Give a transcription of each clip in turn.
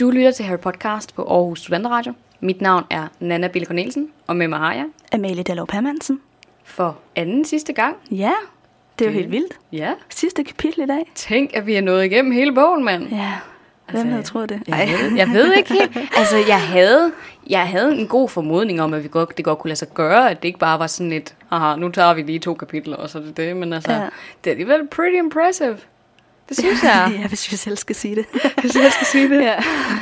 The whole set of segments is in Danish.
Du lytter til Harry Podcast på Aarhus Studenteradio. Mit navn er Nana Bille Cornelsen, og med mig har jeg Amalie Dallov Permansen. for anden sidste gang. Ja, det er jo helt vildt. Ja, Sidste kapitel i dag. tænk, at vi er nået igennem hele bogen, mand. Ja, hvem Altså, havde troet det? Jeg ved, jeg ved ikke helt. Altså, jeg havde, jeg havde en god formodning om, at vi godt, det godt kunne lade sig gøre, at det ikke bare var sådan et, haha, nu tager vi lige to kapitler, og så er det det. Men altså, ja. det er alligevel pretty impressive. Det synes jeg. ja, hvis vi selv skal sige det. hvis jeg skal sige det. ja.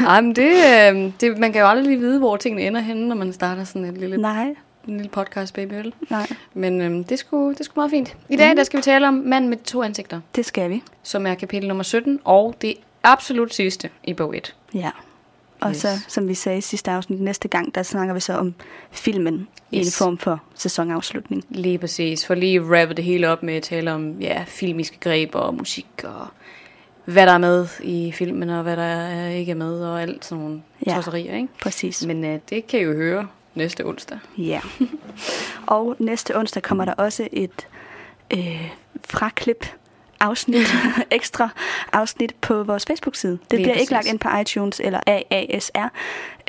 Ej, men det, øh, det, man kan jo aldrig lige vide, hvor tingene ender henne, når man starter sådan et lille, Nej, en lille podcast, baby. vel? nej, Men øhm, det, er sgu, det sgu meget fint. I dag der skal vi tale om Mand med to ansigter, det skal vi. som er kapitel nummer 17, og det absolut sidste i bog 1. Ja. Og Yes. så, som vi sagde i sidste afsnit, næste gang, der snakker vi så om filmen i en Yes. form for sæsonafslutning. Lige præcis. For lige at wrappe det hele op med at tale om ja, filmiske greb og musik og hvad der er med i filmen og hvad der er, ikke er med og alt sådan nogle Ja. tosserier, ikke? Præcis. Men øh, det kan I jo høre næste onsdag. Ja. og næste onsdag kommer der også et øh, fraklip afsnit, ekstra afsnit på vores Facebook-side. Det Lige bliver ikke præcis. lagt ind på iTunes eller AASR,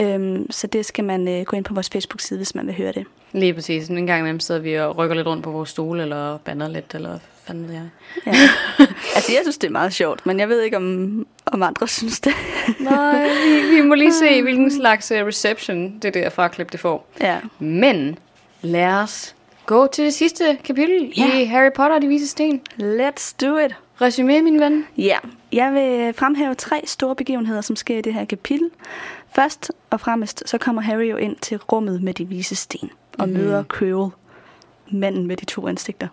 øhm, så det skal man øh, gå ind på vores Facebook-side, hvis man vil høre det. Lige præcis. En gang imellem sidder vi og rykker lidt rundt på vores stole, eller bander lidt, eller fanden ved jeg. Ja. altså, jeg synes, det er meget sjovt, men jeg ved ikke, om, om andre synes det. Nej, vi, vi må lige se, hvilken slags øh, reception det der fraklip det får. ja. Men lad os gå til det sidste kapitel Ja. i Harry Potter og de vise sten. Let's do it! Resumé, min ven. Ja, jeg vil fremhæve tre store begivenheder, som sker i det her kapitel. Først og fremmest, så kommer Harry jo ind til rummet med de vise sten og mm. møder Quirrell, manden med de to ansigter.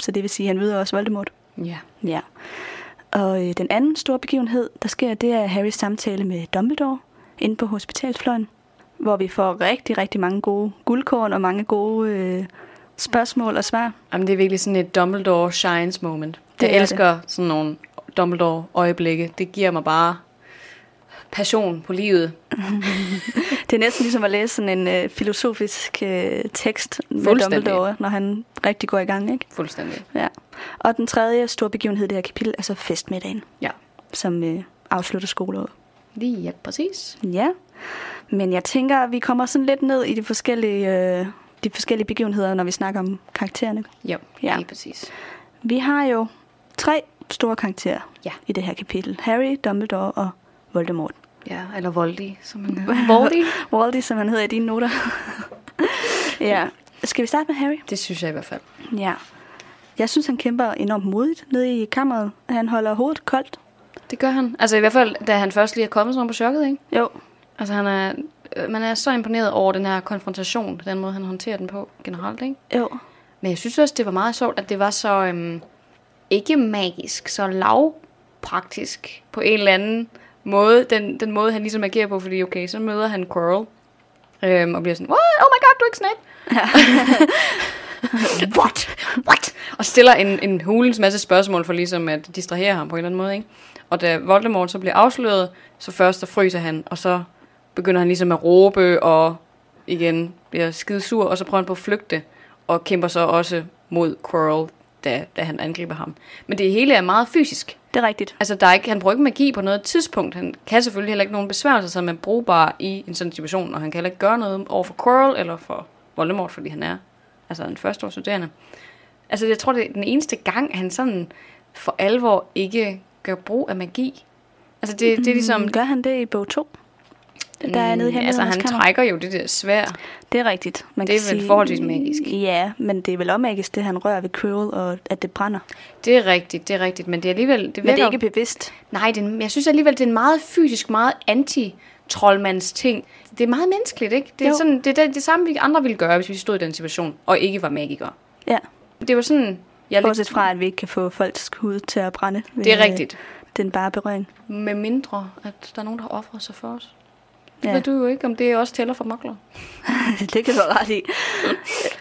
Så det vil sige, at han møder også Voldemort. Ja. Ja. Og øh, den anden store begivenhed, der sker, det er Harrys samtale med Dumbledore inde på hospitalsfløjen, hvor vi får rigtig, rigtig mange gode guldkorn og mange gode øh, spørgsmål og svar. Jamen, det er virkelig sådan et Dumbledore shines moment. Det jeg er elsker sådan nogle Dumbledore-øjeblikke. Det giver mig bare passion på livet. Det er næsten ligesom at læse sådan en øh, filosofisk øh, tekst med. Dumbledore, når han rigtig går i gang, ikke? Fuldstændig. Ja. Og den tredje store begivenhed i det her kapitel er så festmiddagen, Ja. som øh, afslutter skoleåret. Lige, ja, præcis. Ja, men jeg tænker, at vi kommer sådan lidt ned i de forskellige, øh, de forskellige begivenheder, når vi snakker om karaktererne. Jo, Ja. lige præcis. Vi har jo tre store karakterer Ja. i det her kapitel. Harry, Dumbledore og Voldemort. Ja, eller Voldy, som man hedder. Voldy? Waldy, som han hedder i dine noter. ja. Skal vi starte med Harry? Det synes jeg i hvert fald. Ja. Jeg synes, han kæmper enormt modigt nede i kammeret. Han holder hovedet koldt. Det gør han. Altså i hvert fald, da han først lige er kommet sådan på chokket, ikke? Jo. Altså han er, man er så imponeret over den her konfrontation, den måde han håndterer den på generelt, ikke? Jo. Men jeg synes også, det var meget sjovt, at det var så øhm, ikke magisk, så lavpraktisk på en eller anden måde, den, den måde han ligesom agerer på, fordi okay, så møder han Quirrell, øhm, og bliver sådan, what? Oh my god, du er ikke Snape. What? What? Og stiller en, en hulens masse spørgsmål for ligesom at distrahere ham på en eller anden måde, ikke? Og da Voldemort så bliver afsløret, så først så fryser han, og så begynder han ligesom at råbe, og igen bliver skide sur, og så prøver han på at flygte, og kæmper så også mod Quirrell, da, da han angriber ham. Men det hele er meget fysisk. Det er rigtigt. Altså, der er ikke, han bruger ikke magi på noget tidspunkt. Han kan selvfølgelig heller ikke nogen besværgelser, som er brugbare i en sådan situation, og han kan heller ikke gøre noget over for Quirrell eller for Voldemort, fordi han er altså en førsteårsstuderende. Altså, jeg tror, det er den eneste gang, han sådan for alvor ikke gør brug af magi. Altså, det, det er ligesom... Mm, Gør han det i bog 2? Der er nede i Mm, altså, han trækker jo det der svær. Det er rigtigt. Man Det er vel forholdsvis magisk. Ja, men det er vel også magisk, det han rører ved Quirrell, og at det brænder. Det er rigtigt, det er rigtigt, men det er alligevel... Det Men det er ikke bevidst. Nej, det, er- jeg synes alligevel, det er en meget fysisk, meget anti-troldmands ting. Det er meget menneskeligt, ikke? Det er, Jo. sådan, det, er det, det samme, vi andre ville gøre, hvis vi stod i den situation, og ikke var magikere. Ja, Det var sådan... Jeg er lidt- bortset fra, at vi ikke kan få folks hud til at brænde. Det er øh, rigtigt. Den bare berøring. Med mindre, at der er nogen, der har offret sig for os. Det Ja. ved du jo ikke, om det også tæller for mokler. det kan du ret i.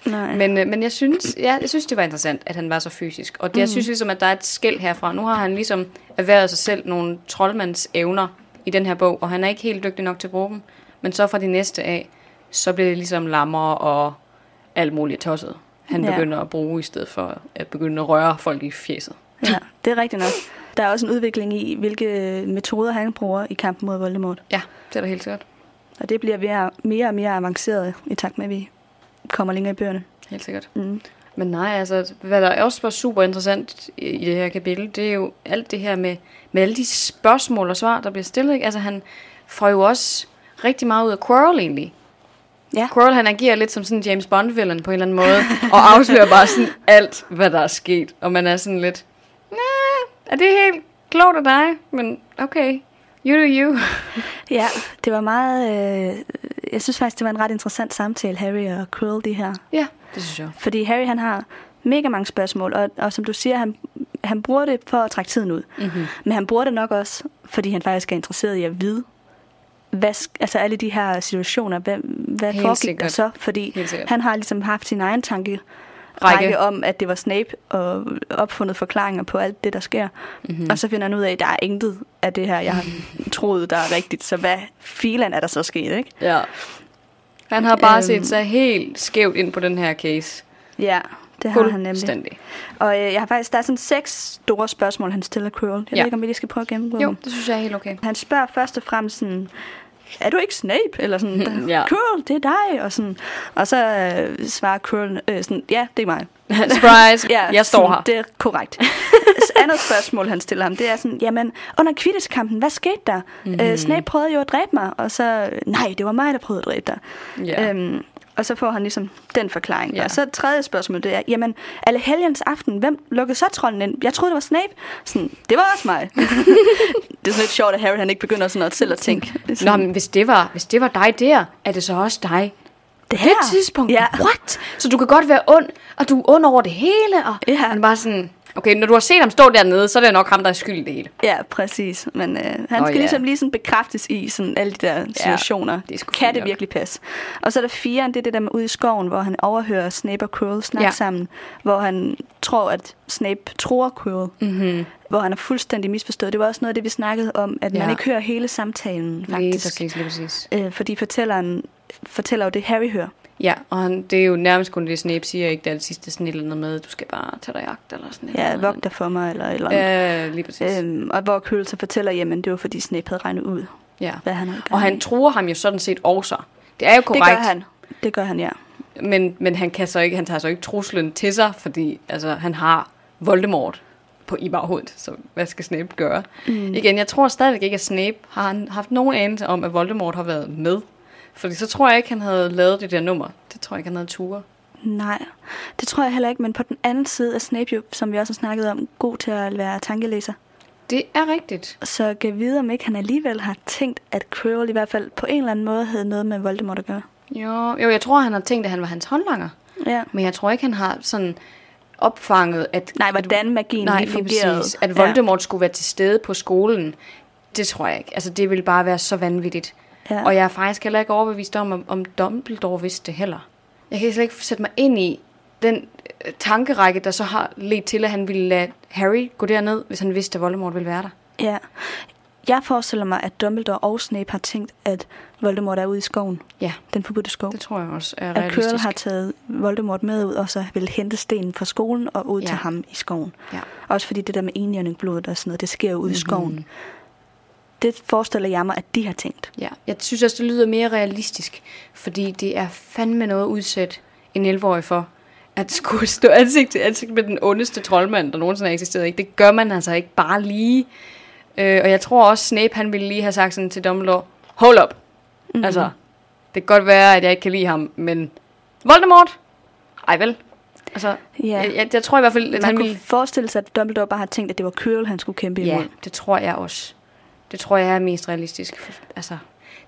Nej. Men, øh, men jeg synes, ja, jeg synes, det var interessant, at han var så fysisk. Og det, jeg synes ligesom, at der er et skæld herfra. Nu har han ligesom erhvervet sig selv nogle troldmands evner i den her bog, og han er ikke helt dygtig nok til at bruge dem. Men så fra de næste af, så bliver det ligesom lammer og alt muligt tosset. Han Ja. begynder at bruge, i stedet for at begynde at røre folk i fjeset. Ja, det er rigtigt nok. Der er også en udvikling i, hvilke metoder han bruger i kampen mod Voldemort. Ja, det er da helt sikkert. Og det bliver mere, mere og mere avanceret i takt med, at vi kommer længere i bøgerne. Helt sikkert. Mm. Men nej, altså, hvad der også var super interessant i det her kapitel, det er jo alt det her med, med alle de spørgsmål og svar, der bliver stillet. Ikke? Altså, han får jo også rigtig meget ud af Quirrell egentlig. Ja. Quirrell, han agerer lidt som sådan en James Bond-villain på en eller anden måde, og afslører bare sådan alt, hvad der er sket. Og man er sådan lidt, nah, er det helt klogt af dig? Men okay, you do you. Ja, det var meget... Øh, jeg synes faktisk, det var en ret interessant samtale, Harry og Quirrell, de her. ja, det synes jeg. Fordi Harry, han har mega mange spørgsmål, og, og som du siger, han, han bruger det for at trække tiden ud. Mm-hmm. Men han bruger det nok også, fordi han faktisk er interesseret i at vide, hvad, altså alle de her situationer, hvad, hvad Helt foregik der så? Fordi han har ligesom haft sin egen tanke Række. række om, at det var Snape, og opfundet forklaringer på alt det, der sker. Mm-hmm. Og så finder han ud af, at der er intet af det her, jeg har troet, der er rigtigt. Så hvad filan er der så sket, ikke? Ja. Han har bare Øhm. set sig helt skævt ind på den her case. Ja, det har han nemlig. Og øh, jeg har faktisk, der er sådan seks store spørgsmål, han stiller Quirrell. Jeg Ja. ved ikke, om vi lige skal prøve at gennemgå Jo, det synes jeg er helt okay. Han spørger først og fremmest sådan, er du ikke Snape? Eller sådan, Ja. ja. Quirrell, det er dig. Og, sådan, og så øh, svarer Quirrell øh, sådan, ja, det er mig. Surprise, jeg står sådan, her. Det er korrekt. andet spørgsmål, han stiller ham, det er sådan, jamen, under Quidditch-kampen, hvad skete der? Mhm. Mm-hmm. Øh, Snape prøvede jo at dræbe mig, og så, nej, det var mig, der prøvede at dræbe dig. Ja. Øhm, og så får han ligesom den forklaring. Ja. Og så tredje spørgsmål, det er, jamen, alle helgens aften, hvem lukkede så trolden ind? Jeg troede, det var Snape. Sådan, det var også mig. det er sådan lidt sjovt, at Harry han ikke begynder sådan at selv at tænke. Nå, men hvis det, var, hvis det var dig der, er det så også dig? det På det tidspunkt? Ja. What? Så du kan godt være ond, og du er ond over det hele, og Ja. han bare sådan... Okay, når du har set ham stå dernede, så er det nok ham, der er skyld i det hele. Ja, præcis. Men øh, han Nå, skal ja. ligesom lige sådan bekræftes i sådan alle de der situationer. det er sgu kan det nok. virkelig passe? Og så er der fire, det er det der med ude i skoven, hvor han overhører Snape og Quirrell snakke Ja. ja. sammen, hvor han tror, at Snape tror Quirrell, Mm-hmm. hvor han er fuldstændig misforstået. Det var også noget af det, vi snakkede om, at Ja. man ikke hører hele samtalen, Lige faktisk. præcis, lige præcis. Øh, fordi fortælleren fortæller jo det, Harry hører. Ja, og han, det er jo nærmest kun det, Snape siger, ikke? Det er det sidste sådan et eller andet med, du skal bare tage dig i agt, eller sådan et Ja, vogt dig for mig, eller et eller andet. Ja, lige præcis. Øhm, og hvor Quirrell så fortæller, jamen det var fordi Snape havde regnet ud, ja. hvad han havde Og han truer ham jo sådan set også. Det er jo Det korrekt. gør han. Det gør han, ja. Men, men han, kan så ikke, han tager så ikke truslen til sig, fordi altså, han har Voldemort på i baghovedet. Så hvad skal Snape gøre? Mm. Igen, jeg tror stadigvæk ikke, at Snape har haft nogen anelse om, at Voldemort har været med. Fordi så tror jeg ikke, han havde lavet det der nummer. Det tror jeg ikke, han havde ture. Nej, det tror jeg heller ikke, men på den anden side er Snape jo, som vi også har snakket om, god til at være tankelæser. Det er rigtigt. Så kan vide, om ikke han alligevel har tænkt, at Quirrell i hvert fald på en eller anden måde havde noget med Voldemort at gøre. Jo, jo, jeg tror, han har tænkt, at han var hans håndlanger. Ja. Men jeg tror ikke, han har sådan opfanget, at... Nej, hvordan magien Nej, lige fungerede. præcis. At Voldemort ja. skulle være til stede på skolen, det tror jeg ikke. Altså, det ville bare være så vanvittigt. Ja. Og jeg er faktisk heller ikke overbevist om, om, Dumbledore vidste det heller. Jeg kan slet ikke sætte mig ind i den øh, tankerække, der så har ledt til, at han ville lade Harry gå derned, hvis han vidste, at Voldemort ville være der. ja. Jeg forestiller mig, at Dumbledore og Snape har tænkt, at Voldemort er ude i skoven. Ja, Den forbudte skov. det tror jeg også er At Quirrell realistisk. har taget Voldemort med ud, og så vil hente stenen fra skolen og ud Ja. til ham i skoven. Ja. Også fordi det der med enhjørningblodet og sådan noget, det sker jo ude i skoven. Det forestiller jeg mig, at de har tænkt. Ja, jeg synes også, det lyder mere realistisk, fordi det er fandme noget udsat en 11-årig for, at skulle stå ansigt til ansigt med den ondeste troldmand, der nogensinde har eksisteret. Ikke? Det gør man altså ikke bare lige. Øh, og jeg tror også, Snape han ville lige have sagt sådan til Dumbledore, hold up. Mhm. Mm. Altså, det kan godt være, at jeg ikke kan lide ham, men Voldemort? Ej vel. Altså, Ja. jeg, jeg, jeg tror i hvert fald, at Man han kunne ville... forestille sig, at Dumbledore bare har tænkt, at det var Quirrell, han skulle kæmpe Ja, imod. det tror jeg også. Det tror jeg er mest realistisk. Altså,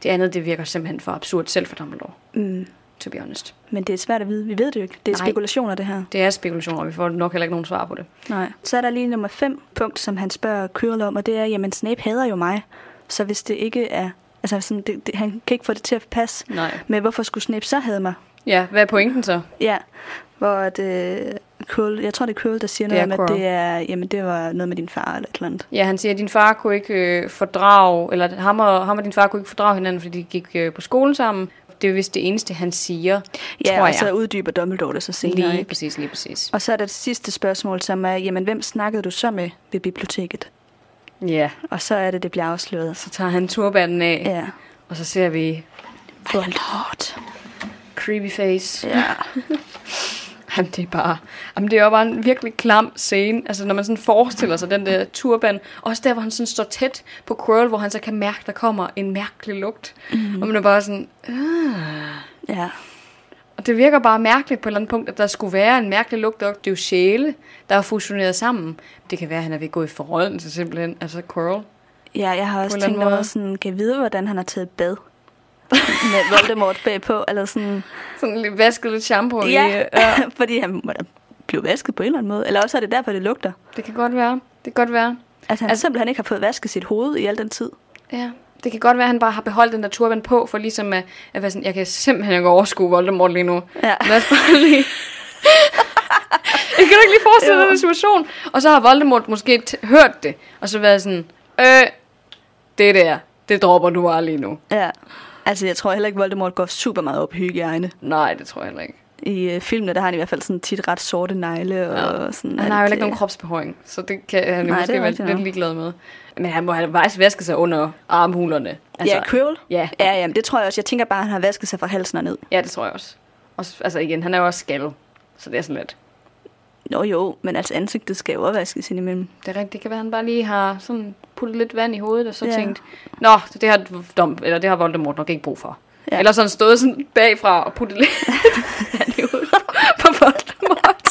det andet, det virker simpelthen for absurd selv for Dumbledore, Mm. to be honest. Men det er svært at vide. Vi ved det jo ikke. Det er Nej. spekulationer, det her. Det er spekulationer, og vi får nok heller ikke nogen svar på det. Nej. Så er der lige nummer fem punkt, som han spørger Quirrell om, og det er, jamen Snape hader jo mig. Så hvis det ikke er... Altså, sådan, det, det, han kan ikke få det til at passe. Nej. Men hvorfor skulle Snape så hade mig? Ja, hvad er pointen så? Ja, hvor at, øh, Quirrell, jeg tror det er Quirrell, der siger Det er noget om, at det er, jamen det var noget med din far eller et eller andet. Ja, han siger, at din far kunne ikke øh, fordrage, eller ham og, ham og din far kunne ikke fordrage hinanden, fordi de gik øh, på skole sammen. Det er vist det eneste, han siger, Ja, tror og jeg. så uddyber Dumbledore det så senere. lige Ikke? præcis, lige præcis. Og så er der det sidste spørgsmål, som er, jamen hvem snakkede du så med ved biblioteket? Ja, Og så er det, det bliver afsløret. så tager han turbanen af, Ja. og så ser vi Voldemort. creepy face. Ja. Jamen, det er bare... Jamen, det er jo bare en virkelig klam scene. Altså, når man sådan forestiller sig den der turban. Også der, hvor han sådan står tæt på Quirrell, hvor han så kan mærke, der kommer en mærkelig lugt. Mm. Og man er bare sådan... Øh. ja. Og det virker bare mærkeligt på et eller andet punkt, at der skulle være en mærkelig lugt. Det er jo sjæle, der er fusioneret sammen. Det kan være, at han er ved at gå i forrådelse simpelthen. Altså, Quirrell. Ja, jeg har også tænkt over sådan, kan jeg vide, hvordan han har taget bad? Med Voldemort bagpå, eller sådan... Sådan lidt vasket lidt shampoo i... Ja, øh, Ja, fordi han må da blive vasket på en eller anden måde. Eller også er det derfor, det lugter. det kan godt være. Det kan godt være. Altså, han altså, simpelthen ikke har fået vasket sit hoved i al den tid. Ja, det kan godt være, at han bare har beholdt den der turban på, for ligesom at, at være sådan, jeg kan simpelthen ikke overskue Voldemort lige nu. Ja. Lad os bare lige... jeg kan ikke lige forestille Jo. den situation? Og så har Voldemort måske hørt det, og så været sådan, øh, det der, det dropper du bare lige nu. Ja. Altså, jeg tror heller ikke, Voldemort går super meget op i hygiejne. Nej, det tror jeg heller ikke. I øh, filmene, der har han i hvert fald sådan tit ret sorte negle. Og sådan Han har jo heller ikke nogen øh, kropsbehøring, så det kan han Nej, måske være lidt ligeglad med. Men han må have faktisk vasket sig under armhulerne. Altså, ja, Quirrell? Ja. Ja, jamen, det tror jeg også. Jeg tænker bare, at han har vasket sig fra halsen og ned. Ja, det tror jeg også. også altså igen, han er jo også skaldet, så det er sådan lidt. Nå jo, men altså ansigtet skal jo også vaskes indimellem. Det er rigtigt. Det kan være, at han bare lige har sådan puttet lidt vand i hovedet, og så Ja. tænkt, Nå, det har, Dom, eller det har Voldemort nok ikke brug for. Ja. Eller sådan stået sådan bagfra og puttet lidt vand i hovedet på Voldemort.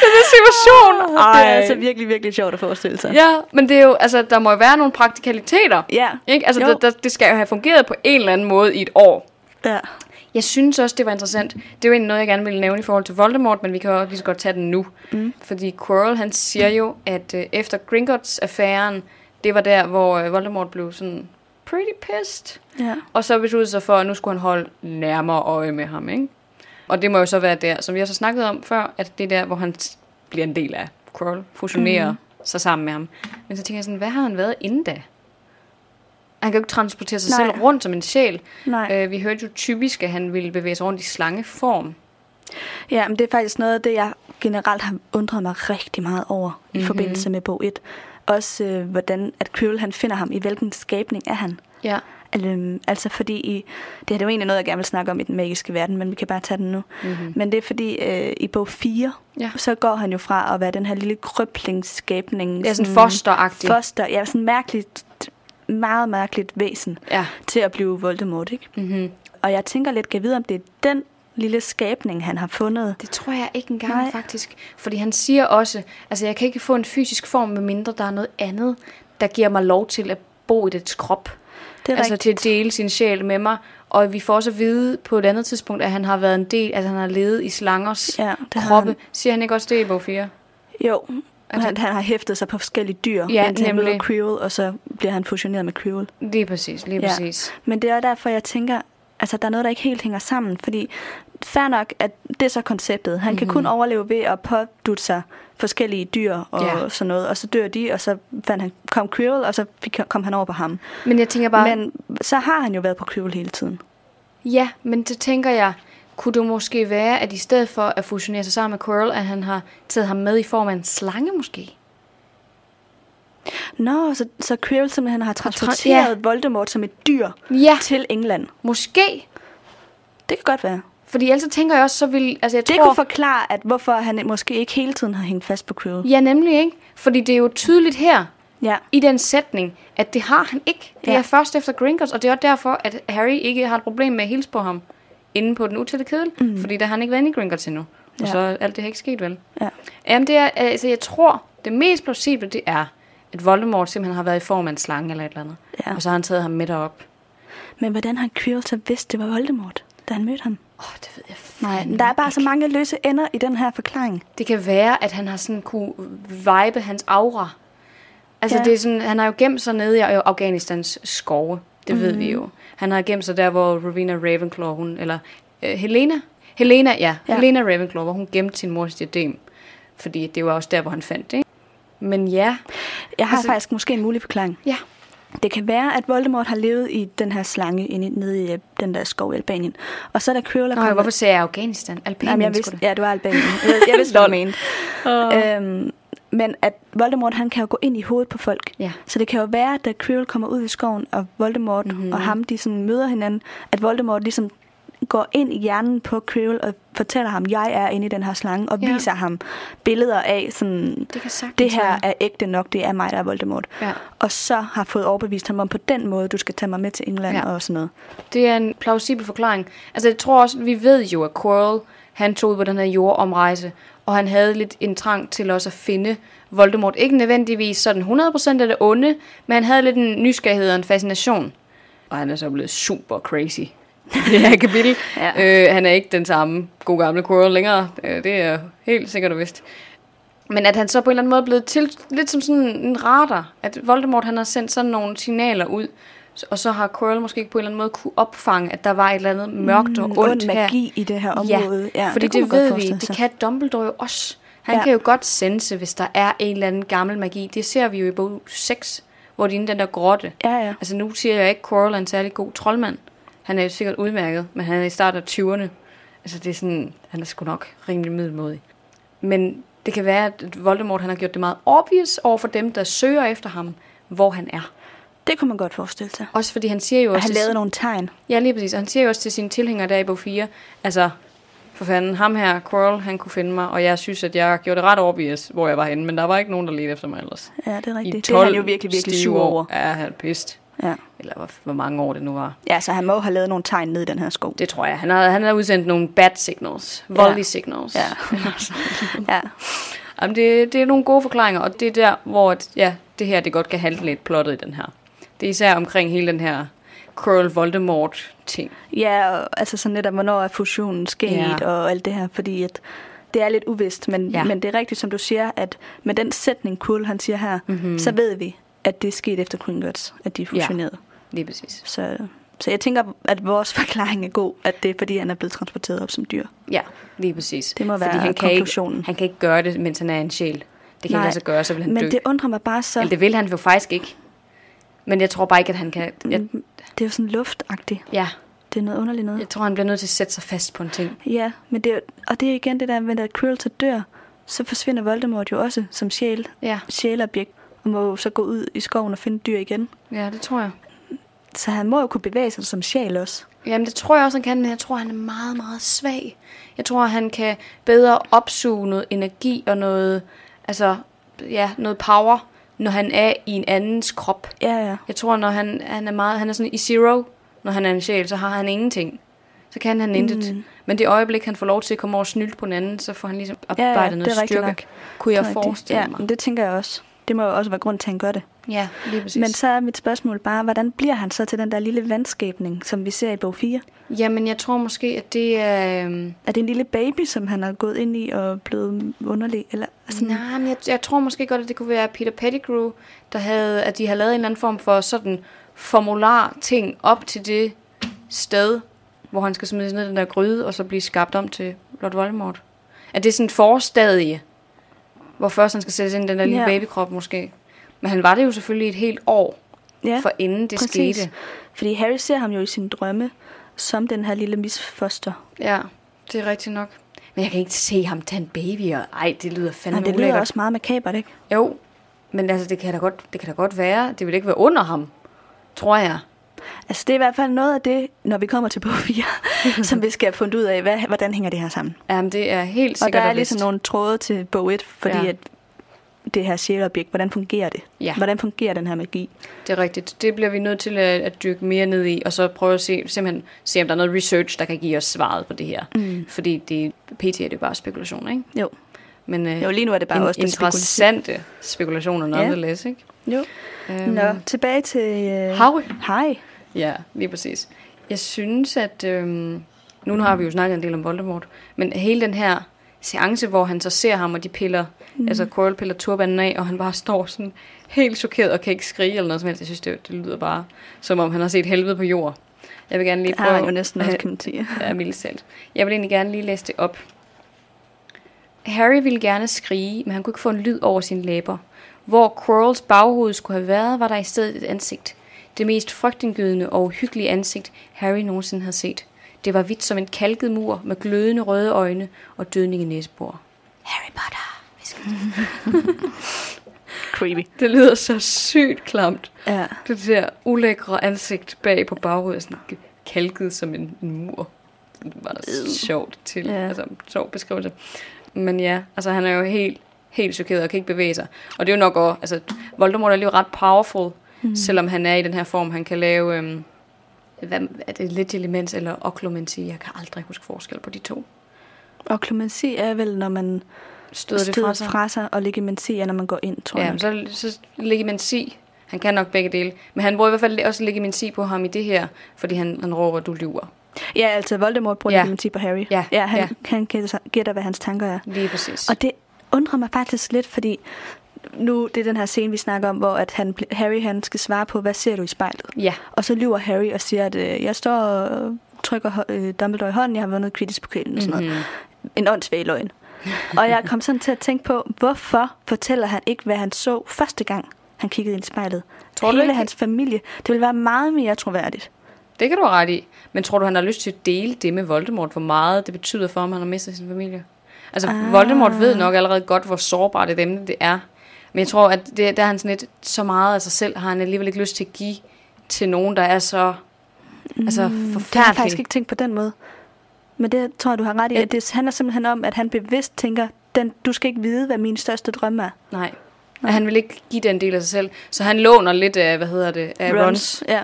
Den der situation. Det er altså virkelig, virkelig sjovt at forestille sig. Ja, men det er jo, altså, der må jo være nogle praktikaliteter. Ja. Ikke? Altså, der, der, det skal jo have fungeret på en eller anden måde i et år. ja. Jeg synes også, det var interessant. Det er jo egentlig noget, jeg gerne ville nævne i forhold til Voldemort, men vi kan jo lige så godt tage den nu. Mm. Fordi Quirrell, han siger jo, at øh, efter Gringotts-affæren, det var der, hvor øh, Voldemort blev sådan pretty pissed. Ja. Og så besluttede sig for, at nu skulle han holde nærmere øje med ham, ikke? Og det må jo så være der, som vi også har snakket om før, at det er der, hvor han bliver en del af Quirrell, fusionerer mm. sig sammen med ham. Men så tænker jeg sådan, hvad har han været inden da? Han kan jo ikke transportere sig Nej. Selv rundt som en sjæl. Nej. Øh, vi hørte jo typisk, at han ville bevæge sig rundt i slangeform. Ja, men det er faktisk noget af det, jeg generelt har undret mig rigtig meget over mm-hmm. i Mhm. forbindelse med bog 1. Også øh, hvordan at Quirrell han finder ham, i hvilken skabning er han. Ja. Altså, altså fordi, i, det er jo egentlig noget, jeg gerne vil snakke om i den magiske verden, men vi kan bare tage den nu. Mm-hmm. Men det er fordi, øh, i bog 4, Ja. så går han jo fra at være den her lille krøblingsskabning. Det er sådan fosteragtigt. Foster, ja, sådan mærkeligt, meget mærkeligt væsen Ja. til at blive Voldemort, ikke? Mm-hmm. Og jeg tænker lidt, kan vide, om det er den lille skabning, han har fundet. Det tror jeg ikke engang Nej. Faktisk. Fordi han siger også, altså jeg kan ikke få en fysisk form, medmindre der er noget andet, der giver mig lov til at bo i dets krop. Det er altså rigtigt. til at dele sin sjæl med mig. Og vi får også at vide på et andet tidspunkt, at han har været en del, at han har levet i slangers Ja, det kroppe. han. Siger han ikke også det i bog 4? Jo, Altså- han, han har hæftet sig på forskellige dyr, Ja, indtil han nemlig. møder Quirrell, og så bliver han fusioneret med Quirrell. Lige præcis, lige Ja. præcis. Men det er derfor, jeg tænker, altså der er noget, der ikke helt hænger sammen, fordi fair nok, at det er så konceptet. Han mm-hmm. kan kun overleve ved at pådutte sig forskellige dyr og Ja. sådan noget, og så dør de, og så fandt han, kom Quirrell, og så kom han over på ham. Men jeg tænker bare, Men så har han jo været på Quirrell hele tiden. ja, men så tænker jeg, kunne det måske være, at i stedet for at fusionere sig sammen med Quirrell, at han har taget ham med i form af en slange måske? Nå, så, så Quirrell simpelthen har tra- transporteret ja. Voldemort som et dyr Ja, til England. måske. Det kan godt være. Fordi ellers så tænker jeg også, så vil... Altså jeg Det tror, kunne forklare, at hvorfor han måske ikke hele tiden har hængt fast på Quirrell. Ja, nemlig ikke. Fordi det er jo tydeligt her, Ja. i den sætning, at det har han ikke. Det ja. er først efter Gringotts, og det er også derfor, at Harry ikke har et problem med at hilse på ham inde på den utætte kedel. Mm. Fordi der har han ikke været inde i Gringotts endnu. Og Ja. så er alt det her ikke sket, vel? Ja. Jamen, det er, altså, jeg tror, det mest plausible, det er, at Voldemort simpelthen har været i form af en slange eller et eller andet. Ja. Og så har han taget ham med derop. Men hvordan har Quirrell så vidst, det var Voldemort, da han mødte ham? Åh, oh, det ved jeg Nej, der er bare ikke. så mange løse ender i den her forklaring. Det kan være, at han har sådan kunne vibe hans aura. Altså, ja. det er sådan, han har jo gemt sig nede i Afghanistans skove. Det mm. ved vi jo. Han har gemt sig der, hvor Rowena Ravenclaw, hun, eller øh, Helena, Helena, ja, Ja. Helena Ravenclaw, hvor hun gemte sin mors diadem. Fordi det var også der, hvor han fandt det. ikke? Men ja, Jeg har altså, faktisk måske en mulig forklaring. ja, Det kan være, at Voldemort har levet i den her slange inde, nede i øh, den der skov i Albanien. Og så er der er Nå, kommet... hvorfor sagde jeg Afghanistan? Albanien, Jamen, jeg vidste, det. ja, det var Albanien. Jeg, jeg vidste, hvad du mente. Øhm, Men at Voldemort, han kan jo gå ind i hovedet på folk. Ja. Så det kan jo være, at da Quirrell kommer ud i skoven, og Voldemort Mhm. mm-hmm. og ham, de sådan møder hinanden, at Voldemort ligesom går ind i hjernen på Quirrell og fortæller ham, jeg er inde i den her slange, og Ja. viser ham billeder af sådan, Det kan det her er ægte nok, det er mig, der er Voldemort. Ja. Og så har fået overbevist ham om på den måde, du skal tage mig med til England ja. og sådan noget. Det er en plausibel forklaring. Altså, jeg tror også, vi ved jo, at Quirrell, han tog ud på den her jordomrejse, og han havde lidt en trang til også at finde Voldemort. Ikke nødvendigvis sådan 100% af det onde, men han havde lidt en nysgerrighed og en fascination. Og han er så blevet super crazy. Det her kapitel. Ja. øh, han er ikke den samme god gamle Quirrell længere. Øh, det er helt sikkert og vist. Men at han så på en eller anden måde er blevet til, lidt som sådan en radar. At Voldemort han har sendt sådan nogle signaler ud. Og så har Quirrell måske ikke på en eller anden måde kunne opfange, at der var et eller andet mørkt og Mm, ondt ond her. magi i det her område. Ja, fordi det, det ved vi, det kan Dumbledore jo også. Han ja. Ja. kan jo godt sense, hvis der er en eller anden gammel magi. Det ser vi jo i bog 6, hvor de er inde den der grotte. Ja, ja. Altså nu siger jeg ikke, Quirrell er en særlig god troldmand. Han er jo sikkert udmærket, men han er i starten af 20'erne. Altså det er sådan, han er sgu nok rimelig middelmodig. Men det kan være, at Voldemort han har gjort det meget obvious over for dem, der søger efter ham, hvor han er. Det kunne man godt forestille sig. Også fordi han siger jo også... han lavede nogle tegn. Ja, lige præcis. Og han siger jo også til sine tilhængere der i bog 4, altså, for fanden, ham her, Quirrell, han kunne finde mig, og jeg synes, at jeg gjorde det ret obvious, hvor jeg var henne, men der var ikke nogen, der ledte efter mig ellers. Ja, det er I rigtigt. Det er han jo virkelig, virkelig sur år. over. Ja, han er pist. Ja. Eller hvor, hvor mange år det nu var. ja, så han må have lavet nogle tegn ned i den her skov. Det tror jeg. Han har, han har udsendt nogle bad signals. Voldelig Ja. signals. Ja. ja. Jamen, det, det er nogle gode forklaringer, og det er der, hvor at, ja, det her det godt kan halte lidt plottet i den her. Det er især omkring hele den her Quirrell Voldemort ting. Ja, og, altså sådan netop, hvornår er fusionen sket Ja. ja. og alt det her, fordi at det er lidt uvist, men, Ja. ja. men det er rigtigt, som du siger, at med den sætning, Quirrell han siger her, Mhm. mm-hmm. så ved vi, at det er sket efter Gringotts, at de er Ja. fusioneret. Lige præcis. Så, så jeg tænker, at vores forklaring er god, at det er, fordi han er blevet transporteret op som dyr. Ja, lige præcis. Det må Fordi være han kan konklusionen. Ikke, han kan ikke gøre det, mens han er en sjæl. Det kan Nej, ikke lade sig gøre, så vil han Men dø. det undrer mig bare så, Eller det vil han jo faktisk ikke. Men jeg tror bare ikke, at han kan... Jeg, Mm, det er jo sådan luftagtigt. ja, Det er noget underligt noget. jeg tror, han bliver nødt til at sætte sig fast på en ting. Ja, men det er, og det er igen det der med, at Quirrell dør, så forsvinder Voldemort jo også som sjæl, Ja, sjælobjekt, og må så gå ud i skoven og finde dyr igen. ja det tror jeg. Så han må jo kunne bevæge sig som sjæl også. Jamen, det tror jeg også, han kan, men jeg tror, han er meget, meget svag. Jeg tror, han kan bedre opsuge noget energi og noget, altså, ja, noget power, når han er i en andens krop. Ja, ja. Jeg tror, når han, han er meget, han er sådan i zero, når han er en sjæl, så har han ingenting. Så kan han intet. Mm. Men det øjeblik, han får lov til at komme over og snylde på en anden, så får han ligesom Ja, ja, oparbejdet det noget styrke. nok. Kunne jeg forestille ja, mig. men det tænker jeg også. Det må jo også være grund til, at han gør det. Ja, lige præcis. Men så er mit spørgsmål bare, hvordan bliver han så til den der lille vandskabning, som vi ser i bog 4? Jamen, jeg tror måske, at det er... øhm, Er det en lille baby, som han har gået ind i og blevet underlig? Eller, altså, Nej, men jeg, jeg tror måske godt, at det kunne være Peter Pettigrew, der havde, at de har lavet en eller anden form for sådan formular ting op til det sted, hvor han skal smide ned i den der gryde, og så blive skabt om til Lord Voldemort. At det er sådan et forstadie, hvor først han skal sættes ind i den der lille Ja. babykrop måske. Men han var det jo selvfølgelig et helt år, ja, for inden det præcis. skete. Fordi Harry ser ham jo i sine drømme som den her lille misfoster. Ja, det er rigtigt nok. Men jeg kan ikke se ham tage en baby, og ej, det lyder fandme Men det lyder ulækkert. også meget makabert, ikke? Jo, men altså, det kan, da godt, det kan da godt være. Det vil ikke være under ham, tror jeg. Altså det er i hvert fald noget af det, når vi kommer til bog 4, som vi skal have fundet ud af, hvad, hvordan hænger det her sammen. Jamen, det er helt Og sikkert der er og ligesom vist. nogle tråde til bog 1, fordi Ja. ja. at det her sjælobjekt, hvordan fungerer det? Ja. Hvordan fungerer den her magi? Det er rigtigt. Det bliver vi nødt til at, at dykke mere ned i, og så prøve at se, simpelthen se, om der er noget research, der kan give os svaret på det her. Mm. Fordi det, pt. er det bare spekulation, ikke? Jo. Men øh, jo, lige nu er det bare in, også interessante spekulationer, Ja. nonetheless, ikke? Jo. Øhm, Nå, tilbage til... Øh... Harry. Harry. Ja, lige præcis. Jeg synes, at... Øhm, nu har vi jo snakket en del om Voldemort, men hele den her seance, hvor han så ser ham, og de piller, mm. altså Quirrell piller turbanen af, og han bare står sådan helt chokeret og kan ikke skrige eller noget som helst. Jeg synes, det, det lyder bare, som om han har set helvede på jord. Jeg vil gerne lige Det har prøve... han jo næsten også, sige. Ja, talt. Jeg vil egentlig gerne lige læse det op. Harry ville gerne skrige, men han kunne ikke få en lyd over sine læber. Hvor Quirrells baghoved skulle have været, var der i stedet et ansigt. Det mest frygtindgydende og uhyggelige ansigt, Harry nogensinde havde set. Det var hvidt som en kalket mur med glødende røde øjne og dødning i næsebor. Harry Potter, viskede Creepy. Det lyder så sygt klamt. Ja. Det der ulækre ansigt bag på baghovedet, sådan kalket som en, en mur. Det var sjovt til, Ja. altså sjov beskrivelse. Men ja, altså han er jo helt, helt chokeret og kan ikke bevæge sig. Og det er jo nok også, altså Voldemort er lige ret powerful, mm. selvom han er i den her form, han kan lave, øhm, hvad, er det legilimens eller oklumensi? Jeg kan aldrig huske forskel på de to. Og klumensi er vel, når man Støder det støder fra sig? fra sig, og ligamenti er, når man går ind, tror Ja, jeg. så, så legimensi. Han kan nok begge dele. Men han bruger i hvert fald også legimensi på ham i det her, fordi han, han råber, du lyver. Ja, altså Voldemort bruger Ja. ligamenti på Harry. Ja, ja han, ja. han gætter, gætter, hvad hans tanker er. Lige præcis. Og det undrer mig faktisk lidt, fordi nu det er den her scene, vi snakker om, hvor at han, Harry han skal svare på, hvad ser du i spejlet? Ja, Og så lyver Harry og siger, at øh, jeg står og trykker øh, Dumbledore i hånden, jeg har vundet Quidditch-pokalen og sådan noget. mm-hmm. En åndssvag løgn. og jeg kom sådan til at tænke på, hvorfor fortæller han ikke, hvad han så første gang, han kiggede ind i spejlet? Tror du Hele ikke- hans familie. Det ville være meget mere troværdigt. det kan du have ret i. Men tror du, han har lyst til at dele det med Voldemort, hvor meget det betyder for ham, at han har mistet sin familie? Altså. Ah. Voldemort ved nok allerede godt, hvor sårbart et emne det er. Men jeg tror, at det, der er han sådan lidt, så meget af sig selv, har han alligevel ikke lyst til at give til nogen, der er så altså, Mm, Det har jeg forfærdelig. faktisk ikke tænkt på den måde. Men det tror jeg, du har ret i. At det handler simpelthen om, at han bevidst tænker, den, du skal ikke vide, hvad min største drøm er. Nej. At han vil ikke give den del af sig selv. Så han låner lidt af, hvad hedder det, af Rons. Rons. Ja.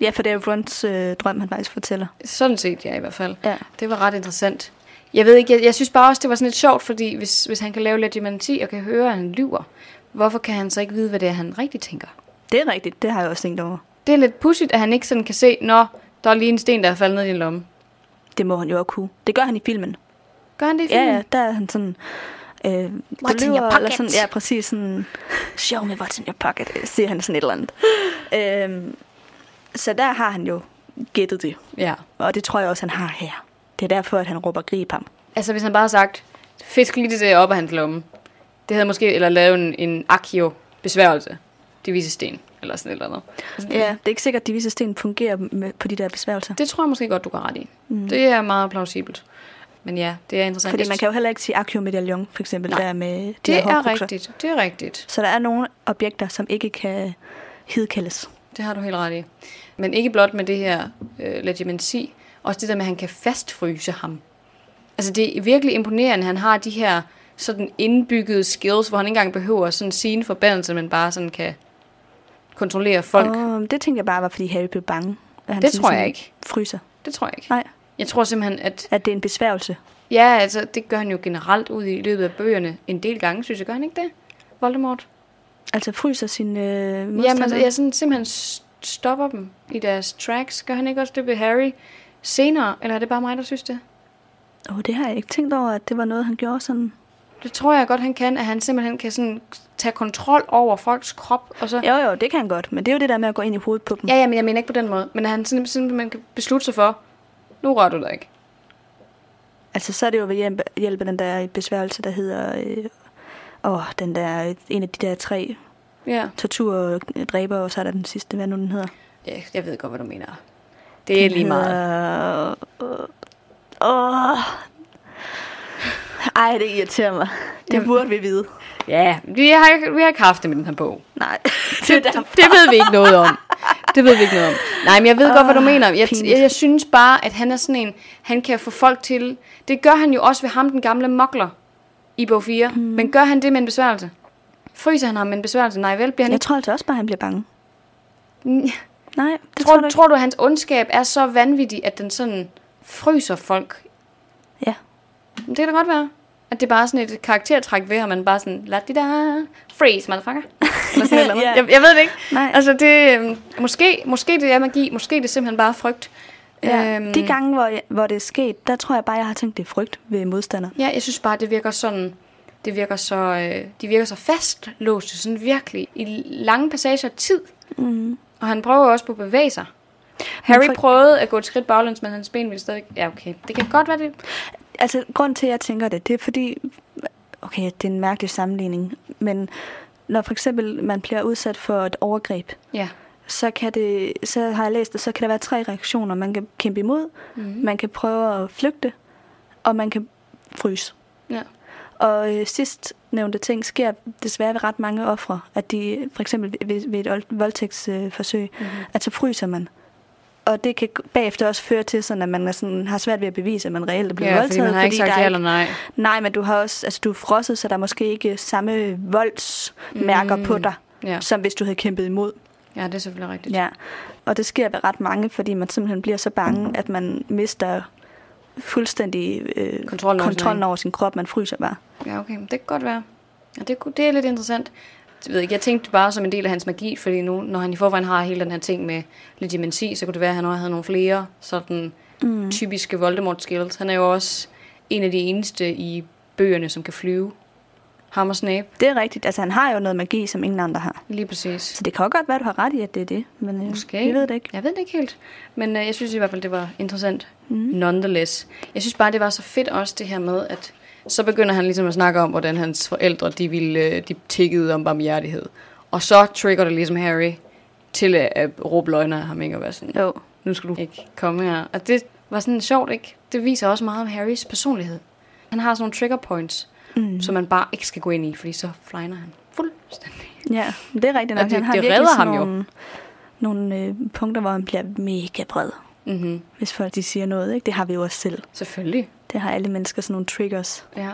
ja, for det er Rons øh, drøm, han faktisk fortæller. Sådan set, ja, i hvert fald. Ja. Det var ret interessant. Jeg ved ikke, jeg, jeg synes bare også, det var sådan lidt sjovt, fordi hvis, hvis han kan lave legimanti og kan høre, at han lyver, hvorfor kan han så ikke vide, hvad det er, han rigtig tænker? Det er rigtigt, det har jeg også tænkt over. Det er lidt pudsigt, at han ikke sådan kan se, når der er lige en sten, der er faldet ned i din lomme. Det må han jo også kunne. Det gør han i filmen. Gør han det i Ja, filmen? ja, der er han sådan... Øh, What's in your lyver, pocket? Eller sådan, ja, præcis sådan... Show me what's in your pocket, siger han sådan et eller andet. øhm, så der har han jo gættet det. ja. Og det tror jeg også, han har her. Det er derfor, at han råber grib ham. Altså, hvis han bare har sagt, fisk lige det der op af hans lomme. Det havde måske, eller lavet en, en akio besværgelse. De viser sten, eller sådan et eller andet. Altså, Ja, det er ikke sikkert, at de vise sten fungerer med, på de der besværgelser. Det tror jeg måske godt, du kan ret i. Mm. Det er meget plausibelt. Men ja, det er interessant. Fordi man kan jo heller ikke sige Accio Medallion, for eksempel, Nej, der med de Det er rigtigt. Det er rigtigt. Så der er nogle objekter, som ikke kan hidkaldes. Det har du helt ret i. Men ikke blot med det her øh, legimansi, også det der med, at han kan fastfryse ham. Altså det er virkelig imponerende, han har de her sådan indbyggede skills, hvor han ikke engang behøver sådan at sige en forbandelse, men bare sådan kan kontrollere folk. Oh. Det tænkte jeg bare var, fordi Harry blev bange. At han Det tror jeg ikke. Fryser. Det tror jeg ikke. Nej, Jeg tror simpelthen, at at det er en besværgelse. ja, altså det gør han jo generelt ud i løbet af bøgerne en del gange, synes jeg. Gør han ikke det? Voldemort? Altså fryser sin øh, Jamen, modstander. altså, jeg sådan simpelthen stopper dem i deres tracks. Gør han ikke også det ved Harry senere? Eller er det bare mig, der synes det? Åh, det har jeg ikke tænkt over, at det var noget, han gjorde sådan. Det tror jeg godt, han kan, at han simpelthen kan sådan tage kontrol over folks krop. Og så... Jo, jo, det kan han godt, men det er jo det der med at gå ind i hovedet på dem. Ja, ja, men jeg mener ikke på den måde. Men at han simpelthen, simpelthen kan beslutte sig for, nu rører du dig ikke. Altså, så er det jo ved hjælp, hjælp af den der besværgelse, der hedder... Øh, åh, den der, en af de der tre Ja. tortur dræber, og så er der den sidste, hvad nu den hedder. ja, jeg ved godt, hvad du mener. Det er lige meget. meget. Åh. Ej, det irriterer mig. Det burde vi vide. Ja, vi har, vi har ikke haft det med den her bog. Nej, Det, det, det ved vi ikke noget om. Det ved vi ikke noget om. Nej, men jeg ved godt, hvad du mener. Jeg, jeg, jeg synes bare, at han er sådan en, han kan få folk til... Det gør han jo også ved ham, den gamle mokler i bog 4. Mm. Men gør han det med en besværgelse? Fryser han ham med en besværgelse? Nej, vel? Bliver han jeg ikke... tror altså også bare, han bliver bange. Nej, det Tror, tror, du tror du, at hans ondskab er så vanvittig, at den sådan fryser folk? Ja. Det kan da godt være. At det er bare sådan et karaktertræk ved ham, man bare sådan, la di da freeze, motherfucker. Eller sådan eller andet. Ja. jeg, jeg ved det ikke. Nej. Altså det, øhm, måske, måske det er magi, måske det er simpelthen bare frygt. Ja, Øhm, de gange, hvor, jeg, hvor det er sket, der tror jeg bare, jeg har tænkt, det er frygt ved modstander. Ja, jeg synes bare, det virker sådan, det virker så, øh, de virker så fastlåste, sådan virkelig, i lange passager af tid. Mm. Og han prøver også på at bevæge sig. Harry for- prøvede at gå et skridt baglæns, men hans ben ville stadig... Ja, okay. Det kan godt være det. Altså, grund til, at jeg tænker det, det er fordi, okay, det er en mærkelig sammenligning, men når for eksempel man bliver udsat for et overgreb, Ja. så kan det, så har jeg læst det, så kan der være tre reaktioner. Man kan kæmpe imod, Mm. man kan prøve at flygte, og man kan fryse. Ja. Og øh, sidst nævnte ting sker desværre ved ret mange ofre, at de for eksempel ved, ved et old- voldtægtsforsøg, Mhm. at så fryser man. Og det kan bagefter også føre til, sådan, at man er sådan, har svært ved at bevise, at man reelt er blevet Ja, voldtaget. fordi man har ikke sagt der ja er eller nej. Nej, men du har også, altså du er frosset, så der er måske ikke samme voldsmærker Mm. på dig, Ja. som hvis du havde kæmpet imod. ja, det er selvfølgelig rigtigt. Ja, og det sker ved ret mange, fordi man simpelthen bliver så bange, at man mister fuldstændig øh, Kontrollen over sin kontrollen over sin krop. Man fryser bare. Ja, okay. Det kan godt være. Ja, det, det er lidt interessant. Jeg, ved ikke, jeg tænkte bare som en del af hans magi, fordi nu, når han i forvejen har hele den her ting med legimenti, så kunne det være, at han også havde nogle flere sådan Mm. typiske Voldemort skills. Han er jo også en af de eneste i bøgerne, som kan flyve. Ham og Snape, Det er rigtigt. Altså, han har jo noget magi, som ingen andre har. lige præcis. Så det kan jo godt være, at du har ret i, at det er det. Men øh, Måske. vi ved det ikke. Jeg ved det ikke helt. Men øh, jeg synes i hvert fald, det var interessant. Mm. Nonetheless. Jeg synes bare, det var så fedt også det her med, at så begynder han ligesom at snakke om, hvordan hans forældre, de, ville, øh, de tikkede om barmhjertighed. Og så trigger det ligesom Harry til at, at råbe løgner af ham, ikke? Og være sådan, Jo. nu skal du ikke komme her. Og det var sådan sjovt, ikke? Det viser også meget om Harrys personlighed. Han har sådan nogle trigger points, Mm. som man bare ikke skal gå ind i, fordi så flyner han fuldstændig. Ja, det er rigtigt nok. Og det- han har det redder ham jo. nogle, nogle øh, punkter, hvor han bliver mega bred, Mm-hmm. hvis folk de siger noget. Ikke? Det har vi jo også selv. Selvfølgelig. Det har alle mennesker sådan nogle triggers. Ja.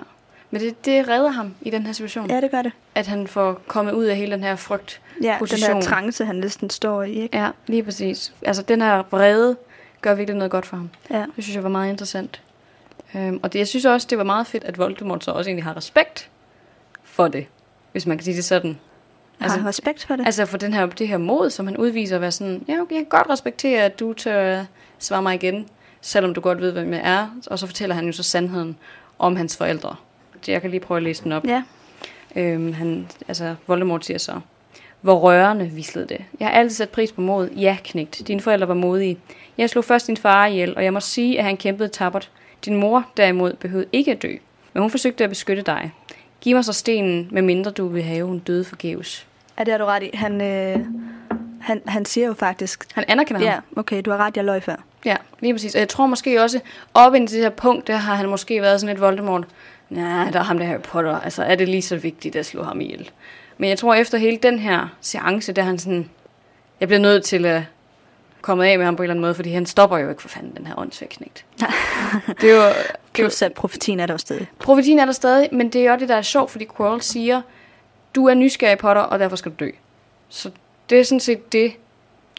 Men det, det redder ham i den her situation. Ja, det gør det. At han får kommet ud af hele den her frygt. Ja, Position. den der trance, han næsten står i. Ikke? Ja, lige præcis. Altså, den her vrede gør virkelig noget godt for ham. Ja. Det synes jeg var meget interessant. Øhm, og det, jeg synes også, det var meget fedt, at Voldemort så også egentlig har respekt for det. Hvis man kan sige det sådan. Har Altså- han respekt for det? Altså for den her, det her mod, som han udviser, at være sådan, ja, okay, jeg kan godt respektere, at du tør svare mig igen, selvom du godt ved, hvem jeg er. Og så fortæller han jo så sandheden om hans forældre. Det- Jeg kan lige prøve at læse den op. ja. Øhm, han, altså, Voldemort siger så, hvor rørende vislede det. Jeg har altid sat pris på mod. Ja, knægt. Dine forældre var modige. Jeg slog først din far ihjel, og jeg må sige, at han kæmpede tappert. Din mor, derimod, behøvede ikke at dø. Men hun forsøgte at beskytte dig. Giv mig så stenen, med mindre du vil have, hun døde forgæves. ja, det har du ret i. Han, øh, han, han siger jo faktisk, Han anerkender ham. ja, okay, du har ret, jeg løg før. Ja, lige præcis. Og jeg tror måske også, op indtil det her punkt, der har han måske været sådan lidt Voldemort. Nej, der er ham der Harry Potter. Altså, er det lige så vigtigt at slå ham ihjel? Men jeg tror, efter hele den her seance, der er han sådan... Jeg bliver nødt til at komme af med ham på en eller anden måde, fordi han stopper jo ikke for fanden den her åndssvagt det er jo... Det er jo Plus at profetien er der stadig. profetien er der stadig, men det er jo det, der er sjovt, fordi Quirrell siger, du er nysgerrig Potter, og derfor skal du dø. Så det er sådan set det.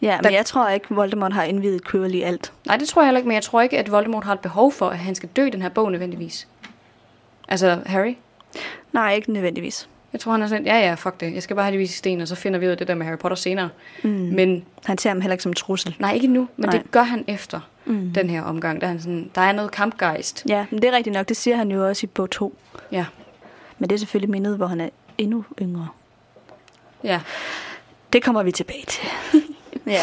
Ja, men Der- jeg tror ikke, Voldemort har indvidet Quirrell i alt. Nej, det tror jeg heller ikke, men jeg tror ikke, at Voldemort har et behov for, at han skal dø i den her bog nødvendigvis. Altså, Harry? Nej, ikke nødvendigvis. Jeg tror, han er sådan, ja ja, fuck det. Jeg skal bare have det vise sten, og så finder vi ud af det der med Harry Potter senere. Mm. Men, Han ser ham heller ikke som en trussel. nej, ikke nu, men Nej. det gør han efter Mm. den her omgang. Der er, han sådan, der er noget kampgejst. Ja, men det er rigtigt nok. Det siger han jo også i bog 2. Ja. Men det er selvfølgelig mindet, hvor han er endnu yngre. Ja. Det kommer vi tilbage til. ja.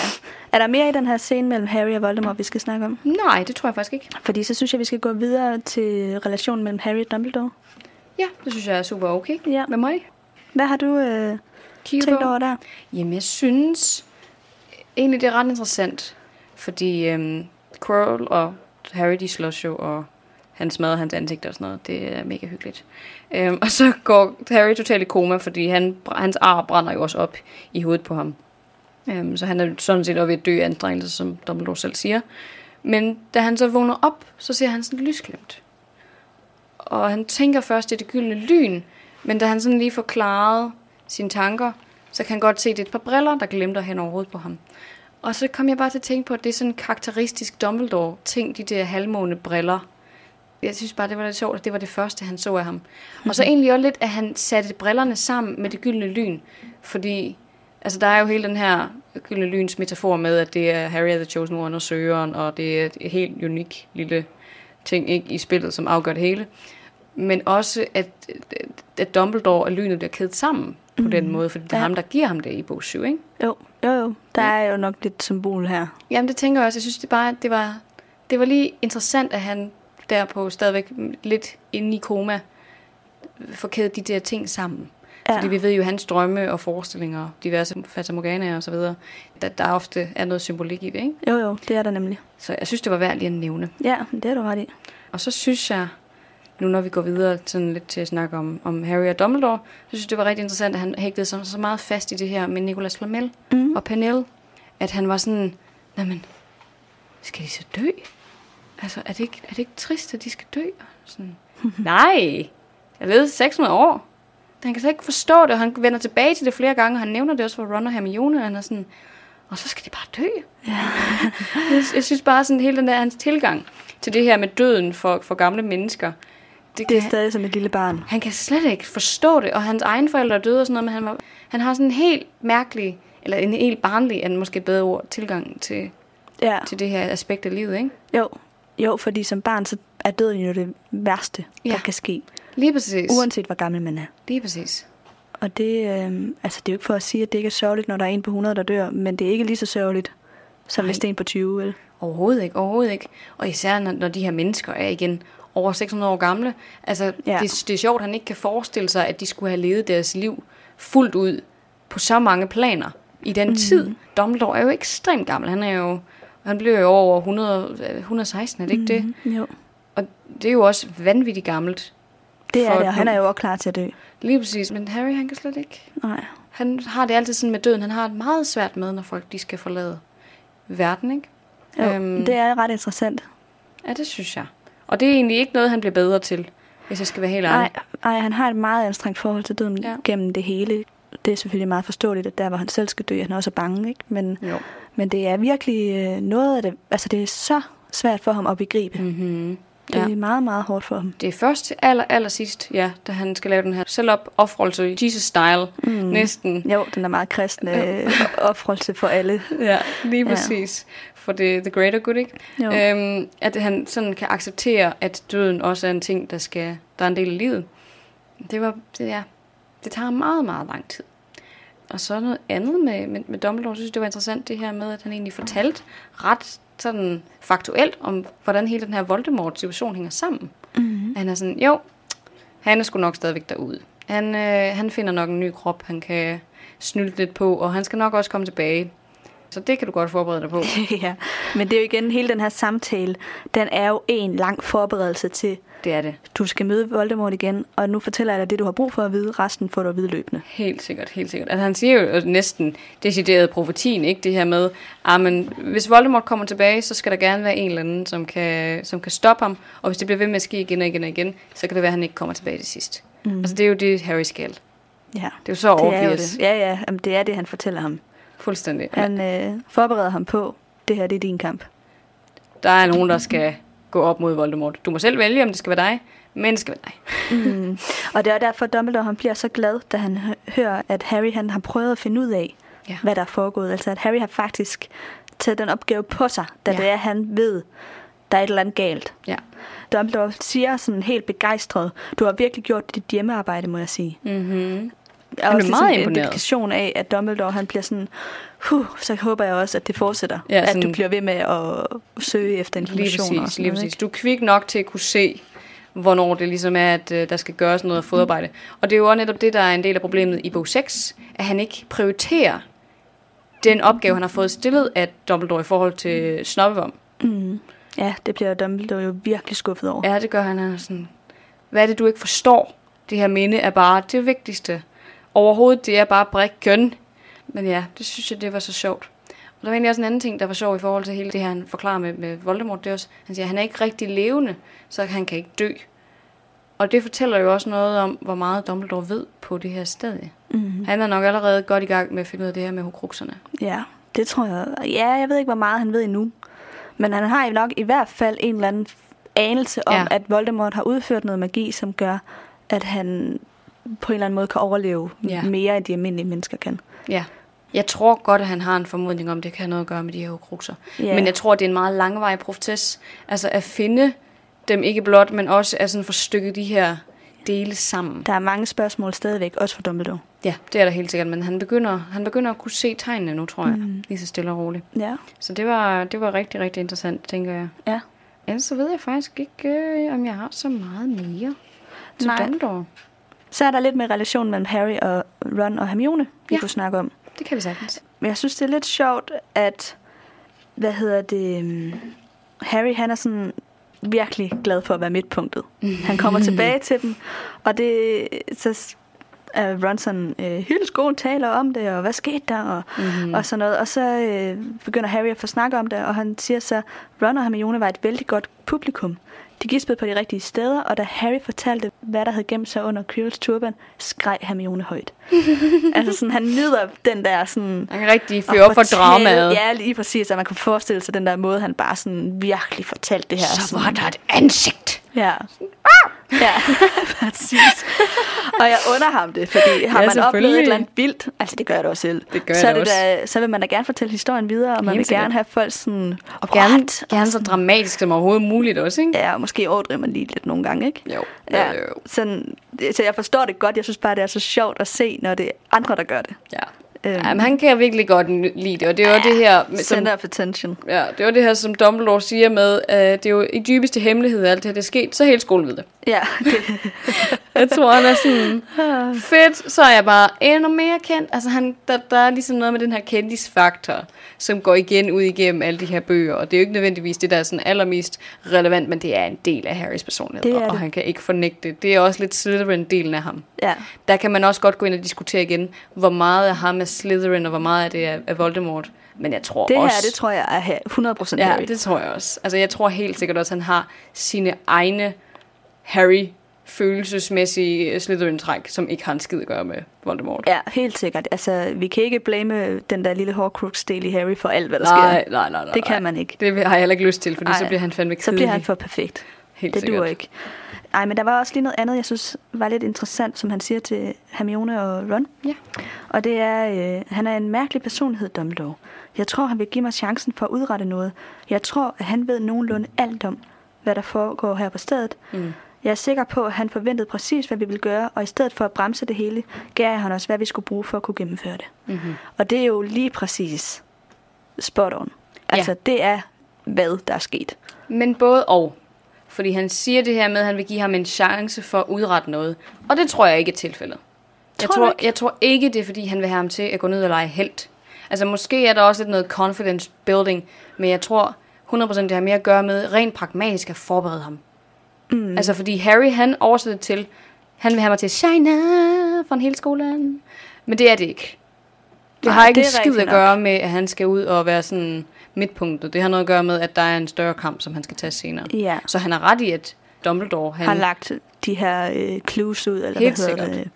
Er der mere i den her scene mellem Harry og Voldemort, vi skal snakke om? Nej, det tror jeg faktisk ikke. Fordi så synes jeg, vi skal gå videre til relationen mellem Harry og Dumbledore. Ja, det synes jeg er super okay Ja. med mig. Hvad har du øh, Kigget tænkt på. over der? Jamen, jeg synes egentlig, det er ret interessant. Fordi øhm, Quirrell og Harry, de slås jo, og han smadrer hans ansigt og sådan noget. Det er mega hyggeligt. Øhm, og så går Harry totalt i koma, fordi han, hans ar brænder jo også op i hovedet på ham. Øhm, så han er sådan set også ved at dø af anstrengelse, som Dumbledore selv siger. Men da han så vågner op, så ser han sådan lysglimt. Og han tænker først, det er det gyldne lyn, men da han sådan lige forklaret sine tanker, så kan han godt se, at det er et par briller, der glimter hen over hovedet på ham. Og så kom jeg bare til at tænke på, at det er sådan en karakteristisk Dumbledore-ting, de der halvmåne briller. Jeg synes bare, det var lidt sjovt, at det var det første, han så af ham. Og så egentlig også lidt, at han satte brillerne sammen med det gyldne lyn. Fordi altså, der er jo hele den her gyldne lyns metafor med, at det er Harry the Chosen One og Søgeren, og det er et helt unik lille ting ikke, i spillet, som afgør det hele. Men også, at, at Dumbledore og lynet bliver kædet sammen på mm. den måde, fordi det er Ja. ham, der giver ham det i bog 7, ikke? Jo, jo, jo. Der er jo nok lidt symbol her. Jamen, det tænker jeg også. Jeg synes det bare, det var, det var lige interessant, at han derpå stadigvæk lidt inde i koma får kædet de der ting sammen. Ja. Ja. Fordi vi ved jo, hans drømme og forestillinger, diverse fatamorganaer og så videre, at der ofte er noget symbolik i det, ikke? Jo, jo, det er der nemlig. Så jeg synes, det var værd lige at nævne. Ja, det er du ret i. Og så synes jeg, nu når vi går videre sådan lidt til at snakke om, om Harry og Dumbledore, så synes jeg, det var rigtig interessant, at han hægtede sig så meget fast i det her med Nicolas Flamel Mm. og Pernille, at han var sådan, jamen, skal de så dø? Altså, er det ikke, er det ikke trist, at de skal dø? Sådan, Nej, jeg levede 600 år. Han kan slet ikke forstå det, og han vender tilbage til det flere gange, og han nævner det også for Ron og Hermione, og han er sådan, og så skal de bare dø. Ja. jeg, jeg synes bare sådan hele den der hans tilgang til det her med døden for, for gamle mennesker. Det kan, er stadig som et lille barn. han kan slet ikke forstå det, og hans egen forældre er døde og sådan noget, men han, var, han har sådan en helt mærkelig, eller en helt barnlig, er måske bedre ord, tilgang til, Ja. til det her aspekt af livet, ikke? Jo. jo, fordi som barn, så er døden jo det værste. Ja. der kan ske. Lige præcis. Uanset hvor gammel man er. Lige præcis. Og det, øh, altså det er jo ikke for at sige, at det ikke er sørgeligt, når der er en på 100, der dør, men det er ikke lige så sørgeligt, som Nej. hvis det er en på 20, vel? Overhovedet ikke, overhovedet ikke. Og især når, når de her mennesker er igen over 600 år gamle. Altså, Ja. det, det er sjovt, han ikke kan forestille sig, at de skulle have levet deres liv fuldt ud på så mange planer i den mm. tid. Dumbledore er jo ekstremt gammel. Han er jo, han bliver jo over 100, øh, 116, er det ikke det? Mm, jo. Og det er jo også vanvittigt gammelt. Det er det, og han er jo også klar til at dø. Lige præcis. Men Harry, han kan slet ikke. Nej. Han har det altid sådan med døden. Han har det meget svært med, når folk de skal forlade verden, ikke? Jo, øhm, det er ret interessant. Ja, det synes jeg. Og det er egentlig ikke noget, han bliver bedre til, hvis jeg skal være helt ærlig. nej, han har et meget anstrengt forhold til døden ja. Gennem det hele. Det er selvfølgelig meget forståeligt, at der, hvor han selv skal dø, han er også bange, ikke? Men, Jo. men det er virkelig øh, noget af det, altså det er så svært for ham at begribe. Mm. Mm-hmm. Det Ja. er meget, meget hårdt for ham. Det er først aller, aller sidst, ja, da han skal lave den her selvopoffrelse, Jesus-style, Mm. næsten. Jo, den er meget kristne øh, offrelse for alle. Ja, lige Ja. For det the greater good, ikke? Jo. Øhm, at han sådan kan acceptere, at døden også er en ting, der, skal, der er en del af livet. Det var, det, ja, det tager meget, meget lang tid. Og så noget andet med, med, med Dumbledore, jeg synes det var interessant, det her med, at han egentlig fortalte ret sådan faktuelt om, hvordan hele den her Voldemort-situation hænger sammen. Mm. Han er sådan, jo, han er sgu nok stadigvæk derude. Han, øh, han finder nok en ny krop, han kan snylte lidt på, og han skal nok også komme tilbage. Så det kan du godt forberede dig på. ja, men det er jo igen, hele den her samtale, den er jo en lang forberedelse til, Det er det. du skal møde Voldemort igen, og nu fortæller jeg dig det, du har brug for at vide, resten får du at vide løbende. Helt sikkert, helt sikkert. Altså, han siger jo næsten decideret profetien, ikke? Det her med, ah, men hvis Voldemort kommer tilbage, så skal der gerne være en eller anden, som kan, som kan stoppe ham. Og hvis det bliver ved med at ske igen og igen og igen, så kan det være, at han ikke kommer tilbage til sidst. Mm. Altså, det er jo det, Harry skal. Ja, Det er jo så det er jo obvious. det. Ja, ja, jamen, det er det, han fortæller ham. Fuldstændig. Han øh, forbereder ham på, det her det er din kamp. Der er nogen, der skal gå op mod Voldemort. Du må selv vælge, om det skal være dig, men det skal være dig. Mm. Og det er derfor, Dumbledore han bliver så glad, da han hø- hører, at Harry han har prøvet at finde ud af, Ja. hvad der er foregået. Altså at Harry har faktisk taget den opgave på sig, da Ja. det er, han ved, der er et eller andet galt. Ja. Dumbledore siger sådan helt begejstret, du har virkelig gjort dit hjemmearbejde, må jeg sige. Mm-hmm. Og blev også meget sådan en imponeret. indikation af, at Dumbledore han bliver sådan, huh, så håber jeg også, at det fortsætter. Ja, at sådan- du bliver ved med at søge efter Lige information. og præcis, lige præcis. Du er kvik nok til at kunne se, hvornår det ligesom er, at øh, der skal gøres noget fodarbejde. Og det er jo også netop det, der er en del af problemet i bog 6, at han ikke prioriterer den opgave, han har fået stillet af Dumbledore i forhold til Snobbevom. Mm. Ja, det bliver Dumbledore jo virkelig skuffet over. Ja, det gør han. Han er sådan, hvad er det, du ikke forstår? Det her minde er bare det vigtigste. Overhovedet, det er bare brikken. Men ja, det synes jeg, det var så sjovt. Og der var egentlig også en anden ting, der var sjov i forhold til hele det her, han forklarer med, med Voldemort. Det er også, han siger, at han er ikke rigtig levende, så han kan ikke dø. Og det fortæller jo også noget om, hvor meget Dumbledore ved på det her stadie. Mm. Han er nok allerede godt i gang med at finde ud af det her med hokrukserne. Ja, det tror jeg. Ja, jeg ved ikke, hvor meget han ved endnu. Men han har jo nok i hvert fald en eller anden anelse om, ja. at Voldemort har udført noget magi, som gør, at han på en eller anden måde kan overleve Ja. mere, end de almindelige mennesker kan. Ja. Jeg tror godt, at han har en formodning om, det kan have noget at gøre med de her hokrukser. Ja. Men jeg tror, det er en meget langvarig proces. Altså at finde dem ikke blot, men også at sådan få stykket de her dele sammen. Der er mange spørgsmål stadigvæk, også for Dumbledore. Ja, det er der helt sikkert, men han begynder, han begynder at kunne se tegnene nu, tror jeg. Mm. Lige så stille og roligt. Ja. Så det var, det var rigtig, rigtig interessant, tænker jeg. Ja. Ellers så ved jeg faktisk ikke, øh, om jeg har så meget mere til Nej. Dumbledore. Så er der lidt med relationen mellem Harry og Ron og Hermione, vi Ja. kunne snakke om. Det kan vi sagtens. Men jeg synes, det er lidt sjovt, at, hvad hedder det, um, Harry han er sådan virkelig glad for at være midtpunktet. Han kommer tilbage til dem, og det så er Ron sådan, øh, hele skolen taler om det, og hvad skete der, og, mm-hmm. og sådan noget. Og så øh, begynder Harry at få snak om det, og han siger så, Ron og Hermione var et vældig godt publikum. De gispede på de rigtige steder, og da Harry fortalte, hvad der havde gemt sig under Quirrells turban, skreg Hermione højt. altså sådan, han nyder den der sådan... Han kan rigtig fyre op for dramaet. Ja, lige præcis, at man kunne forestille sig den der måde, han bare sådan virkelig fortalte det her. Så sådan, var der et ansigt. Ja. Ja, præcis. Og jeg under ham det, fordi har Ja, man oplevet et eller andet vildt, altså det gør jeg da også selv, Det gør så, jeg er da det så vil man da gerne fortælle historien videre, og man Helt vil sikkert. gerne have folk sådan, Og gerne, gerne så dramatisk som overhovedet muligt også, ikke? Ja, og måske overdriver man lige lidt nogle gange, ikke? Jo. Ja, jo. sådan, så jeg forstår det godt. Jeg synes bare, det er så sjovt at se, når det er andre, der gør det. Ja. Øhm. Jamen, han kan virkelig godt lide det, og det er jo det her, som, Center of attention. ja, det var det her, som Dumbledore siger med, at det er jo i dybeste hemmelighed, alt det her det er sket, så hele skolen ved det. Ja, det, Jeg tror, han er sådan, fedt, så er jeg bare endnu mere kendt. Altså, han, der, der er ligesom noget med den her kendisfaktor, som går igen ud igennem alle de her bøger, og det er jo ikke nødvendigvis det, der er sådan allermest relevant, men det er en del af Harrys personlighed, er og det. han kan ikke fornægte det. Det er også lidt Slytherin-delen af ham. ja. Der kan man også godt gå ind og diskutere igen, hvor meget af ham er Slytherin, og hvor meget af det er, er Voldemort. Men jeg tror Det her, også... det tror jeg er her- 100% Ja, Harry. det tror jeg også. Altså, jeg tror helt sikkert også, at han har sine egne Harry følelsesmæssige Slytherin-træk, som ikke har en skid at gøre med Voldemort. Ja, helt sikkert. Altså, vi kan ikke blame den der lille Horcrux-del i Harry for alt, hvad der nej, sker. nej, nej, nej. Det kan man ikke. Det har jeg heller ikke lyst til, Nej. så bliver han fandme kedelig. Så bliver han for perfekt. Helt det sikkert. duer ikke. Nej, men der var også lige noget andet, jeg synes var lidt interessant, som han siger til Hermione og Ron. Ja. Og det er, øh, han er en mærkelig personlighed, Dumbledore. Jeg tror, han vil give mig chancen for at udrette noget. Jeg tror, at han ved nogenlunde alt om, hvad der foregår her på stedet. Mm. Jeg er sikker på, at han forventede præcis, hvad vi ville gøre, og i stedet for at bremse det hele, gav han os, hvad vi skulle bruge for at kunne gennemføre det. Mm-hmm. Og det er jo lige præcis spot on. Altså, Ja. det er, hvad der er sket. Men både og. Fordi han siger det her med, at han vil give ham en chance for at udrette noget. Og det tror jeg ikke er tilfældet. Jeg Tror jeg tror ikke, det er, fordi han vil have ham til at gå ned og lege helt. Altså, måske er der også lidt noget confidence building, men jeg tror 100% det har mere at gøre med rent pragmatisk at forberede ham. Mm. Altså, fordi Harry, han oversætter til, han vil have mig til at shine for en hele skolen. Men det er det ikke. Det Nej, har ikke det skid at nok. gøre med, at han skal ud og være sådan midtpunktet. Det har noget at gøre med, at der er en større kamp, som han skal tage senere. Ja. Så han har ret i, at Dumbledore, han... har lagt de her øh, clues ud, eller Helt hvad hedder sikkert. det,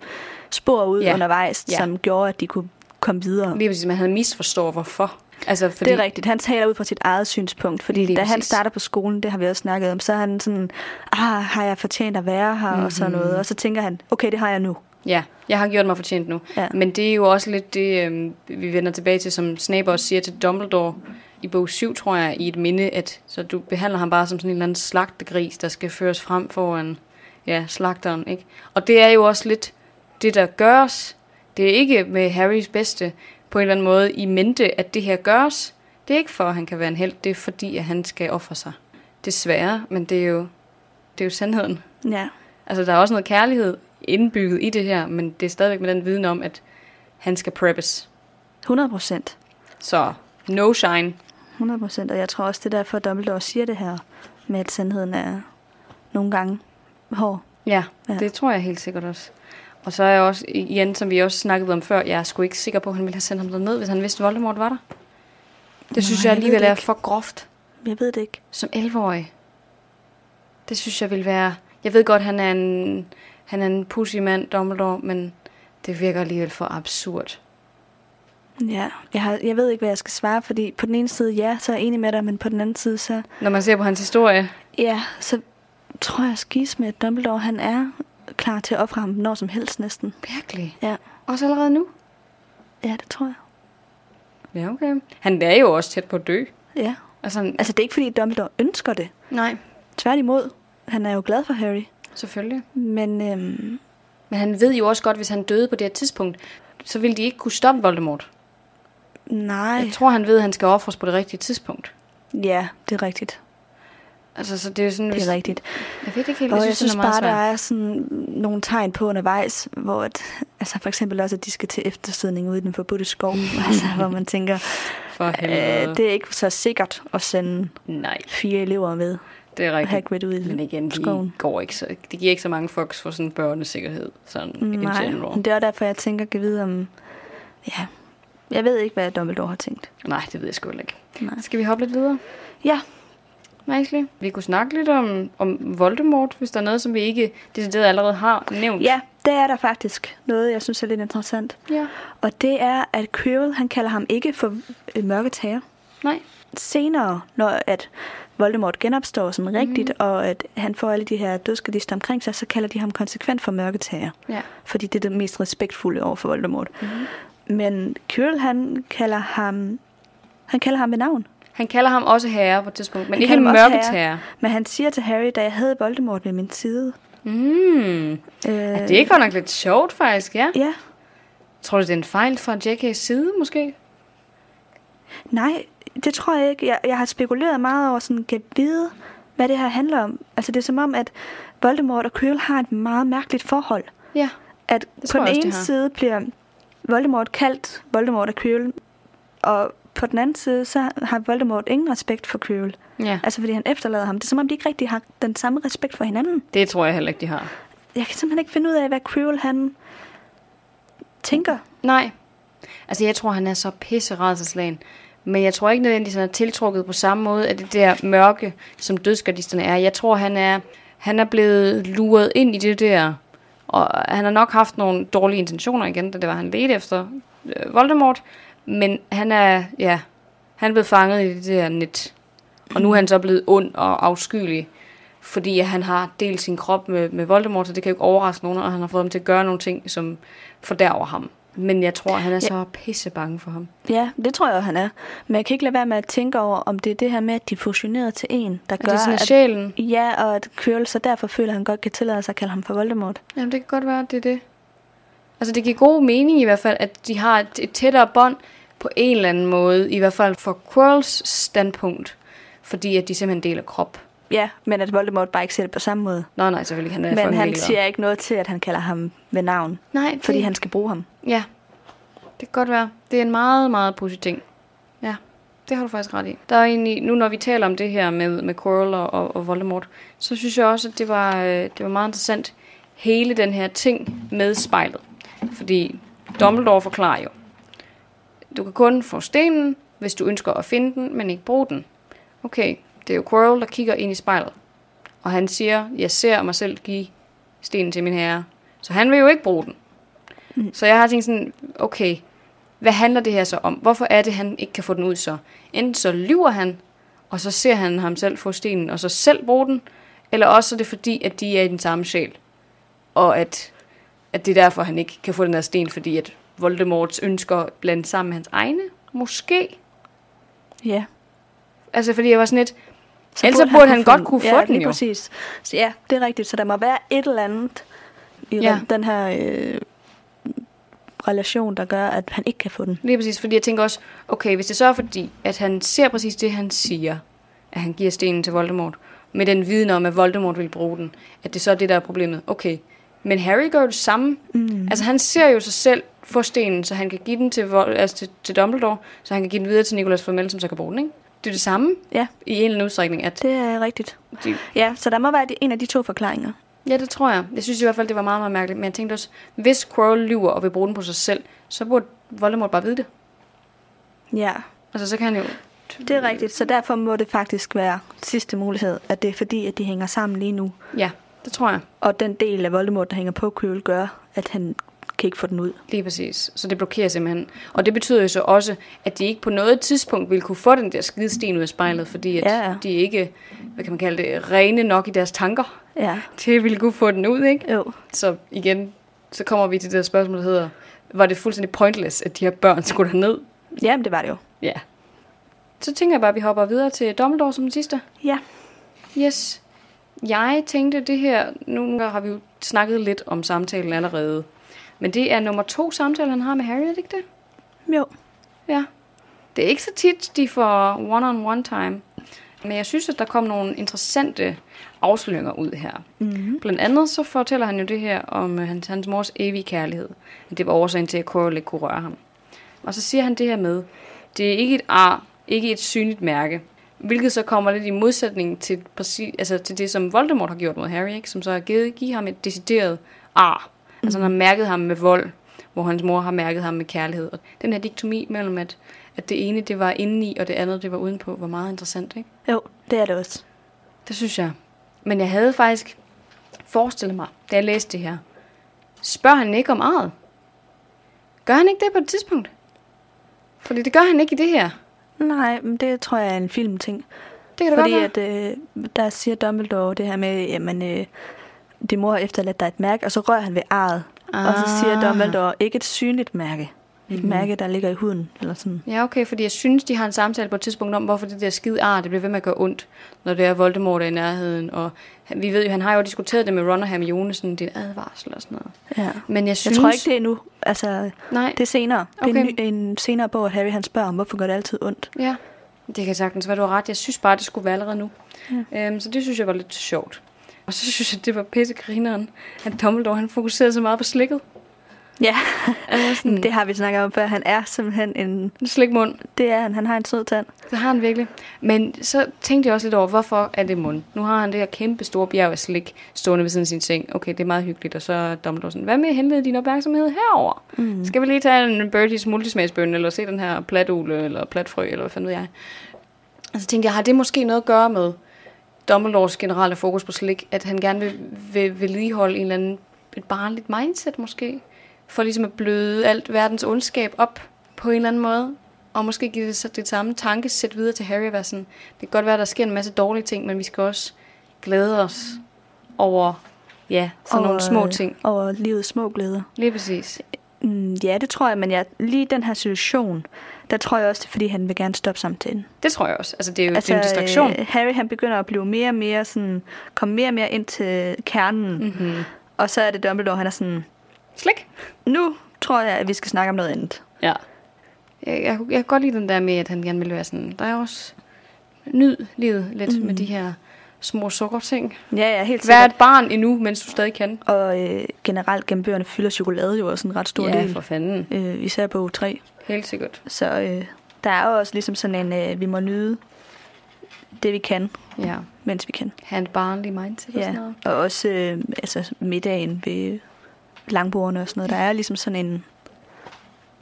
spor ud Ja. undervejs, Ja. som gjorde, at de kunne komme videre. Lige præcis, men han misforstår, hvorfor. Altså, fordi, Det er rigtigt. Han taler ud fra sit eget synspunkt, fordi Lige da han præcis. starter på skolen, det har vi også snakket om, så er han sådan, ah, har jeg fortjent at være her, mm-hmm. og sådan Mhm. noget. Og så tænker han, okay, det har jeg nu. Ja, jeg har gjort mig fortjent nu. Ja. Men det er jo også lidt det, øhm, vi vender tilbage til, som Snape også siger til Dumbledore i bog 7, tror jeg, i et minde, at så du behandler ham bare som sådan en eller anden slagtegris, der skal føres frem foran ja, slagteren. Ikke? Og det er jo også lidt det, der gøres. Det er ikke med Harrys bedste på en eller anden måde i mente, at det her gøres. Det er ikke for, at han kan være en held. Det er fordi, at han skal ofre sig. Desværre, men det er jo, det er jo sandheden. Ja. Altså, der er også noget kærlighed indbygget i det her, men det er stadigvæk med den viden om, at han skal preppes. 100 procent. Så no shine. 100 procent. Og jeg tror også, det er derfor, at Dumbledore siger det her, med at sandheden er nogle gange hård. Ja, ja, det tror jeg helt sikkert også. Og så er jeg også, igen, som vi også snakkede om før, jeg er sgu ikke sikker på, at han ville have sendt ham ned, hvis han vidste, at Voldemort var der. Det Nej, synes jeg alligevel er for groft Jeg ved det ikke. som 11-årig. Det synes jeg vil være... Jeg ved godt, han er en, han er en pussy mand, Dumbledore, men det virker alligevel for absurd. Ja, jeg, har, jeg ved ikke, hvad jeg skal svare, fordi på den ene side, ja, så er jeg enig med dig, men på den anden side, så, Når man ser på hans historie, ja, så tror jeg skis med, at Dumbledore, han er klar til at ofre ham når som helst næsten. virkelig. Ja, Også allerede nu. ja det tror jeg. Ja, okay. Han er jo også tæt på at dø. Ja. Altså, altså Altså, det er ikke, fordi Dumbledore ønsker det. nej, Tværtimod, han er jo glad for Harry. selvfølgelig. Men øhm, Men han ved jo også godt, hvis han døde på det her tidspunkt, så ville de ikke kunne stoppe Voldemort. Nej, Jeg tror, han ved, at han skal ofres på det rigtige tidspunkt. ja, det er rigtigt. Altså, så det er sådan, Det hvis... er rigtigt. Jeg ved ikke helt, Og jeg jeg synes, synes det er bare, der er sådan nogle tegn på undervejs, hvor at, altså for eksempel også, at de skal til eftersidning ude i den forbudte skov, altså, hvor man tænker, For. Øh, det er ikke så sikkert at sende Nej, fire elever med det er rigtigt. Hagrid ud i Men igen, de skoven. går ikke så, det giver ikke så mange fucks for sådan børnesikkerhed, sådan in Nej, general. men det er derfor, jeg tænker, at vide om... Ja, jeg ved ikke, hvad Dumbledore har tænkt. Nej, det ved jeg sgu ikke. Nej. Skal vi hoppe lidt videre? Ja, Nicely. Vi kunne snakke lidt om, om Voldemort, hvis der er noget, som vi ikke decideret allerede har nævnt. ja, det er der faktisk noget, jeg synes er lidt interessant. Ja. Og det er, at Quirrell, han kalder ham ikke for øh, mørket herre. Nej. Senere, når at Voldemort genopstår sådan rigtigt, Mhm. mm. og at han får alle de her dødskadister omkring sig, så kalder de ham konsekvent for mørket herre. Ja. Fordi det er det mest respektfulde over for Voldemort. Mm. Men Quirrell, han kalder ham... Han kalder ham ved navn. Han kalder ham også herre på et tidspunkt, men Han ikke en mørket herre. herre. Men han siger til Harry, da jeg havde Voldemort ved min side. Mm. Øh, Ja, det er godt nok lidt sjovt, faktisk, ja. Ja, Tror du, det er en fejl fra J.K.'s side, måske? nej, det tror jeg ikke. Jeg, jeg har spekuleret meget over, sådan, kan vide, hvad det her handler om. Altså, det er som om, at Voldemort og Quirrell har et meget mærkeligt forhold. Ja. At på den ene side bliver Voldemort kaldt Voldemort og Quirrell, og på den anden side, så har Voldemort ingen respekt for Quirrell. Ja, Altså, fordi han efterlader ham. Det er som om, de ikke rigtig har den samme respekt for hinanden. det tror jeg heller ikke, de har. Jeg kan simpelthen ikke finde ud af, hvad Quirrell, han tænker. Nej. Altså, jeg tror, han er så pisserædselslagen. Men jeg tror ikke nødvendigvis, han er tiltrukket på samme måde af det der mørke, som dødsgardisterne er. Jeg tror, han er, han er blevet luret ind i det der. Og han har nok haft nogle dårlige intentioner igen, da det var, han ledte efter øh, Voldemort. Men han er, ja, han er blevet fanget i det der net. Og nu er han så blevet ond og afskyelig. Fordi han har delt sin krop med, med Voldemort, så det kan jo ikke overraske nogen, og han har fået ham til at gøre nogle ting, som fordærver ham. Men jeg tror, han er Ja. så pisse bange for ham. Ja, det tror jeg, han er. Men jeg kan ikke lade være med at tænke over, om det er det her med, at de fusionerede til en, der Er gør, det sådan, at at, sjælen? ja, og at Quirrell så derfor føler, at han godt kan tillade sig at kalde ham for Voldemort. Jamen, det kan godt være, det er det. Altså, det giver god mening i hvert fald, at de har et, et tættere bånd på en eller anden måde, i hvert fald fra Quirrells standpunkt, fordi at de simpelthen deler krop. Ja, men at Voldemort bare ikke ser det på samme måde. Nå, nej, selvfølgelig, han er Men han siger ikke noget til, at han kalder ham ved navn, Nej, det, fordi han skal bruge ham. Ja, det kan godt være. Det er en meget, meget positiv ting. Ja, det har du faktisk ret i. Der er egentlig, nu når vi taler om det her med, med Quirrell og, og, og Voldemort, så synes jeg også, at det var, øh, det var meget interessant, hele den her ting med spejlet. Fordi Dumbledore forklarer jo, du kan kun få stenen, hvis du ønsker at finde den, men ikke bruge den. Okay, det er jo Quirrell, der kigger ind i spejlet. Og han siger, jeg ser mig selv give stenen til min herre. Så han vil jo ikke bruge den. Mm. Så jeg har tænkt sådan, okay, hvad handler det her så om? Hvorfor er det, han ikke kan få den ud så? Enten så lyver han, og så ser han ham selv få stenen, og så selv bruge den, eller også er det fordi, at de er i den samme sjæl. Og at, at det er derfor, han ikke kan få den der sten, fordi at Voldemorts ønsker blandt sammen med hans egne. Måske. Ja. Altså, fordi jeg var sådan lidt... Så Ellers burde han kunne godt få- kunne få ja, den lige jo. præcis. Så ja, det er rigtigt. Så der må være et eller andet i ja. den her øh, relation, der gør, at han ikke kan få den. Lige præcis, fordi jeg tænker også, okay, hvis det så er fordi, at han ser præcis det, han siger, at han giver stenen til Voldemort, med den viden om, at Voldemort vil bruge den, at det så er det, der er problemet. Okay, men Harry gør jo det samme. Mm. Altså han ser jo sig selv få stenen, så han kan give den til, Vol- altså, til, til Dumbledore, så han kan give den videre til Nicolas Flamel, som så kan bruge den, ikke? Det er det samme Ja, i en eller anden udstrækning, at det er rigtigt. de, Ja, så der må være en af de to forklaringer. Ja, det tror jeg. Jeg synes i hvert fald, det var meget, meget mærkeligt. Men jeg tænkte også, hvis Quirrell lyver og vil bruge den på sig selv, så burde Voldemort bare vide det. Ja, Altså, så kan han jo... det er rigtigt. Så derfor må det faktisk være sidste mulighed, at det er fordi, at de hænger sammen lige nu. Ja, det tror jeg. Og den del af Voldemort, der hænger på Quirrell, gør, at han kan ikke få den ud. Lige præcis. Så det blokerer simpelthen. Og det betyder jo så også, at de ikke på noget tidspunkt vil kunne få den der skide sten ud af spejlet, fordi at Ja, ja. de ikke, hvad kan man kalde det, rene nok i deres tanker Ja, til ville kunne få den ud, ikke? jo. Så igen, så kommer vi til det der spørgsmål, der hedder, var det fuldstændig pointless, at de her børn skulle ned? Jamen, det var det jo. Ja. Så tænker jeg bare, at vi hopper videre til Dumbledore som den sidste. Ja. Yes. Jeg tænkte det her, nu har vi jo snakket lidt om samtalen allerede, men det er nummer to samtale, han har med Harry, er det ikke det? Jo. Ja. Det er ikke så tit, de får one-on-one time. Men jeg synes, at der kom nogle interessante afsløringer ud her. Mm-hmm. Blandt andet så fortæller han jo det her om øh, hans, hans mors evige kærlighed. At det var årsagen til, at Quirrell ikke kunne røre ham. Og så siger han det her med, Det er ikke et ar, ikke et synligt mærke. Hvilket så kommer lidt i modsætning til, præcis, altså til det, som Voldemort har gjort mod Harry, ikke? som så har givet give ham et decideret ar. Mm. Altså han har mærket ham med vold, hvor hans mor har mærket ham med kærlighed. Og den her diktomi mellem, at, at det ene det var indeni, og det andet det var udenpå, var meget interessant. Ikke? Jo, det er det også. Det synes jeg. Men jeg havde faktisk forestillet mig, da jeg læste det her, spørger han ikke om arret? Gør han ikke det på et tidspunkt? Fordi det gør han ikke i det her. Nej, men det tror jeg er en filmting. Det kan det Fordi godt være. at, øh, der siger Dumbledore det her med, jamen, øh, din mor har efterladt dig et mærke, og så rører han ved arret. Ah. Og så siger Ah. Dumbledore, ikke et synligt mærke. Et Mhm. mm-hmm. mærke, der ligger i huden, eller sådan. Ja, okay, fordi jeg synes, de har en samtale på et tidspunkt om, hvorfor det der skide ar, det bliver ved med at gøre ondt, når det er Voldemort er i nærheden. Og vi ved jo, han har jo diskuteret det med Ron og Hermione, sådan en advarsel og sådan noget. Ja. Men jeg Jeg synes... tror ikke, det er nu. Altså, Nej, det er senere. Det er Okay. en, ny- en senere bog, at Harry han spørger om, hvorfor gør det altid ondt? ja, det kan sagtens være, du har ret. Jeg synes bare, det skulle være allerede nu. Ja. Øhm, så det synes jeg var lidt sjovt. Og så synes jeg, det var pissegrineren, at Dumbledore han fokuserede så meget på slikket. Ja, sådan, det har vi snakket om før. Han er simpelthen en... en slikmund. Det er han. Han har en sød tand. Det har han virkelig. Men så tænkte jeg også lidt over, hvorfor er det mund? Nu har han det her kæmpe store bjerg af slik stående ved siden af sin seng. Okay, det er meget hyggeligt. Og så er Dumbledore sådan, hvad med at henlede din opmærksomhed herover? Mm. Skal vi lige tage en Birdies multismagsbønne, eller se den her platule, eller platfrø, eller hvad fanden ved jeg? Og så tænkte jeg, har det måske noget at gøre med Dumbledores generelle fokus på slik, at han gerne vil, vil vedligeholde en eller anden, et barnligt mindset måske, for ligesom at bløde alt verdens ondskab op på en eller anden måde, og måske give det så det samme tankesæt videre til Harry, og være sådan, det kan godt være, at der sker en masse dårlige ting, men vi skal også glæde os over, ja, sådan nogle små ting. Over livets små glæder. Lige præcis. Mm, ja, det tror jeg, men jeg, lige den her situation, der tror jeg også, det er, fordi han vil gerne stoppe samtalen. Det tror jeg også. Altså, det er jo altså, det er en distraktion. Øh, Harry han begynder at blive mere og mere sådan, komme mere og mere ind til kernen. Mm. Mm-hmm. Og så er det Dumbledore, han er sådan, Slik. nu tror jeg, at vi skal snakke om noget andet. Ja. Jeg, jeg, jeg kan godt lide den der med, at han gerne vil være sådan, der er også nyd livet lidt mm. med de her små sukkerting. Ja, ja, helt Vær sikkert. et barn endnu, mens du stadig kan. Og øh, generelt gennem bøgerne fylder chokolade jo også en ret stor ja, del. for fanden. Øh, især på 3. Helt sikkert. Så øh, der er jo også ligesom sådan en, øh, vi må nyde det, vi kan, Ja. mens vi kan. Ha' en barnlig mindset og sådan Ja, noget. og også øh, altså middagen ved langbordene og sådan noget. Der er ligesom sådan en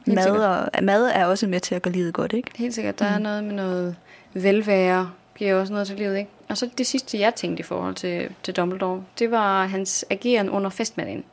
Helt mad, sikkert. og mad er også med til at gøre livet godt, ikke? Helt sikkert. Der er noget med noget velvære, giver også noget til livet, ikke? Og så det sidste, jeg tænkte i forhold til, til Dumbledore, det var hans ageren under festmiddagen.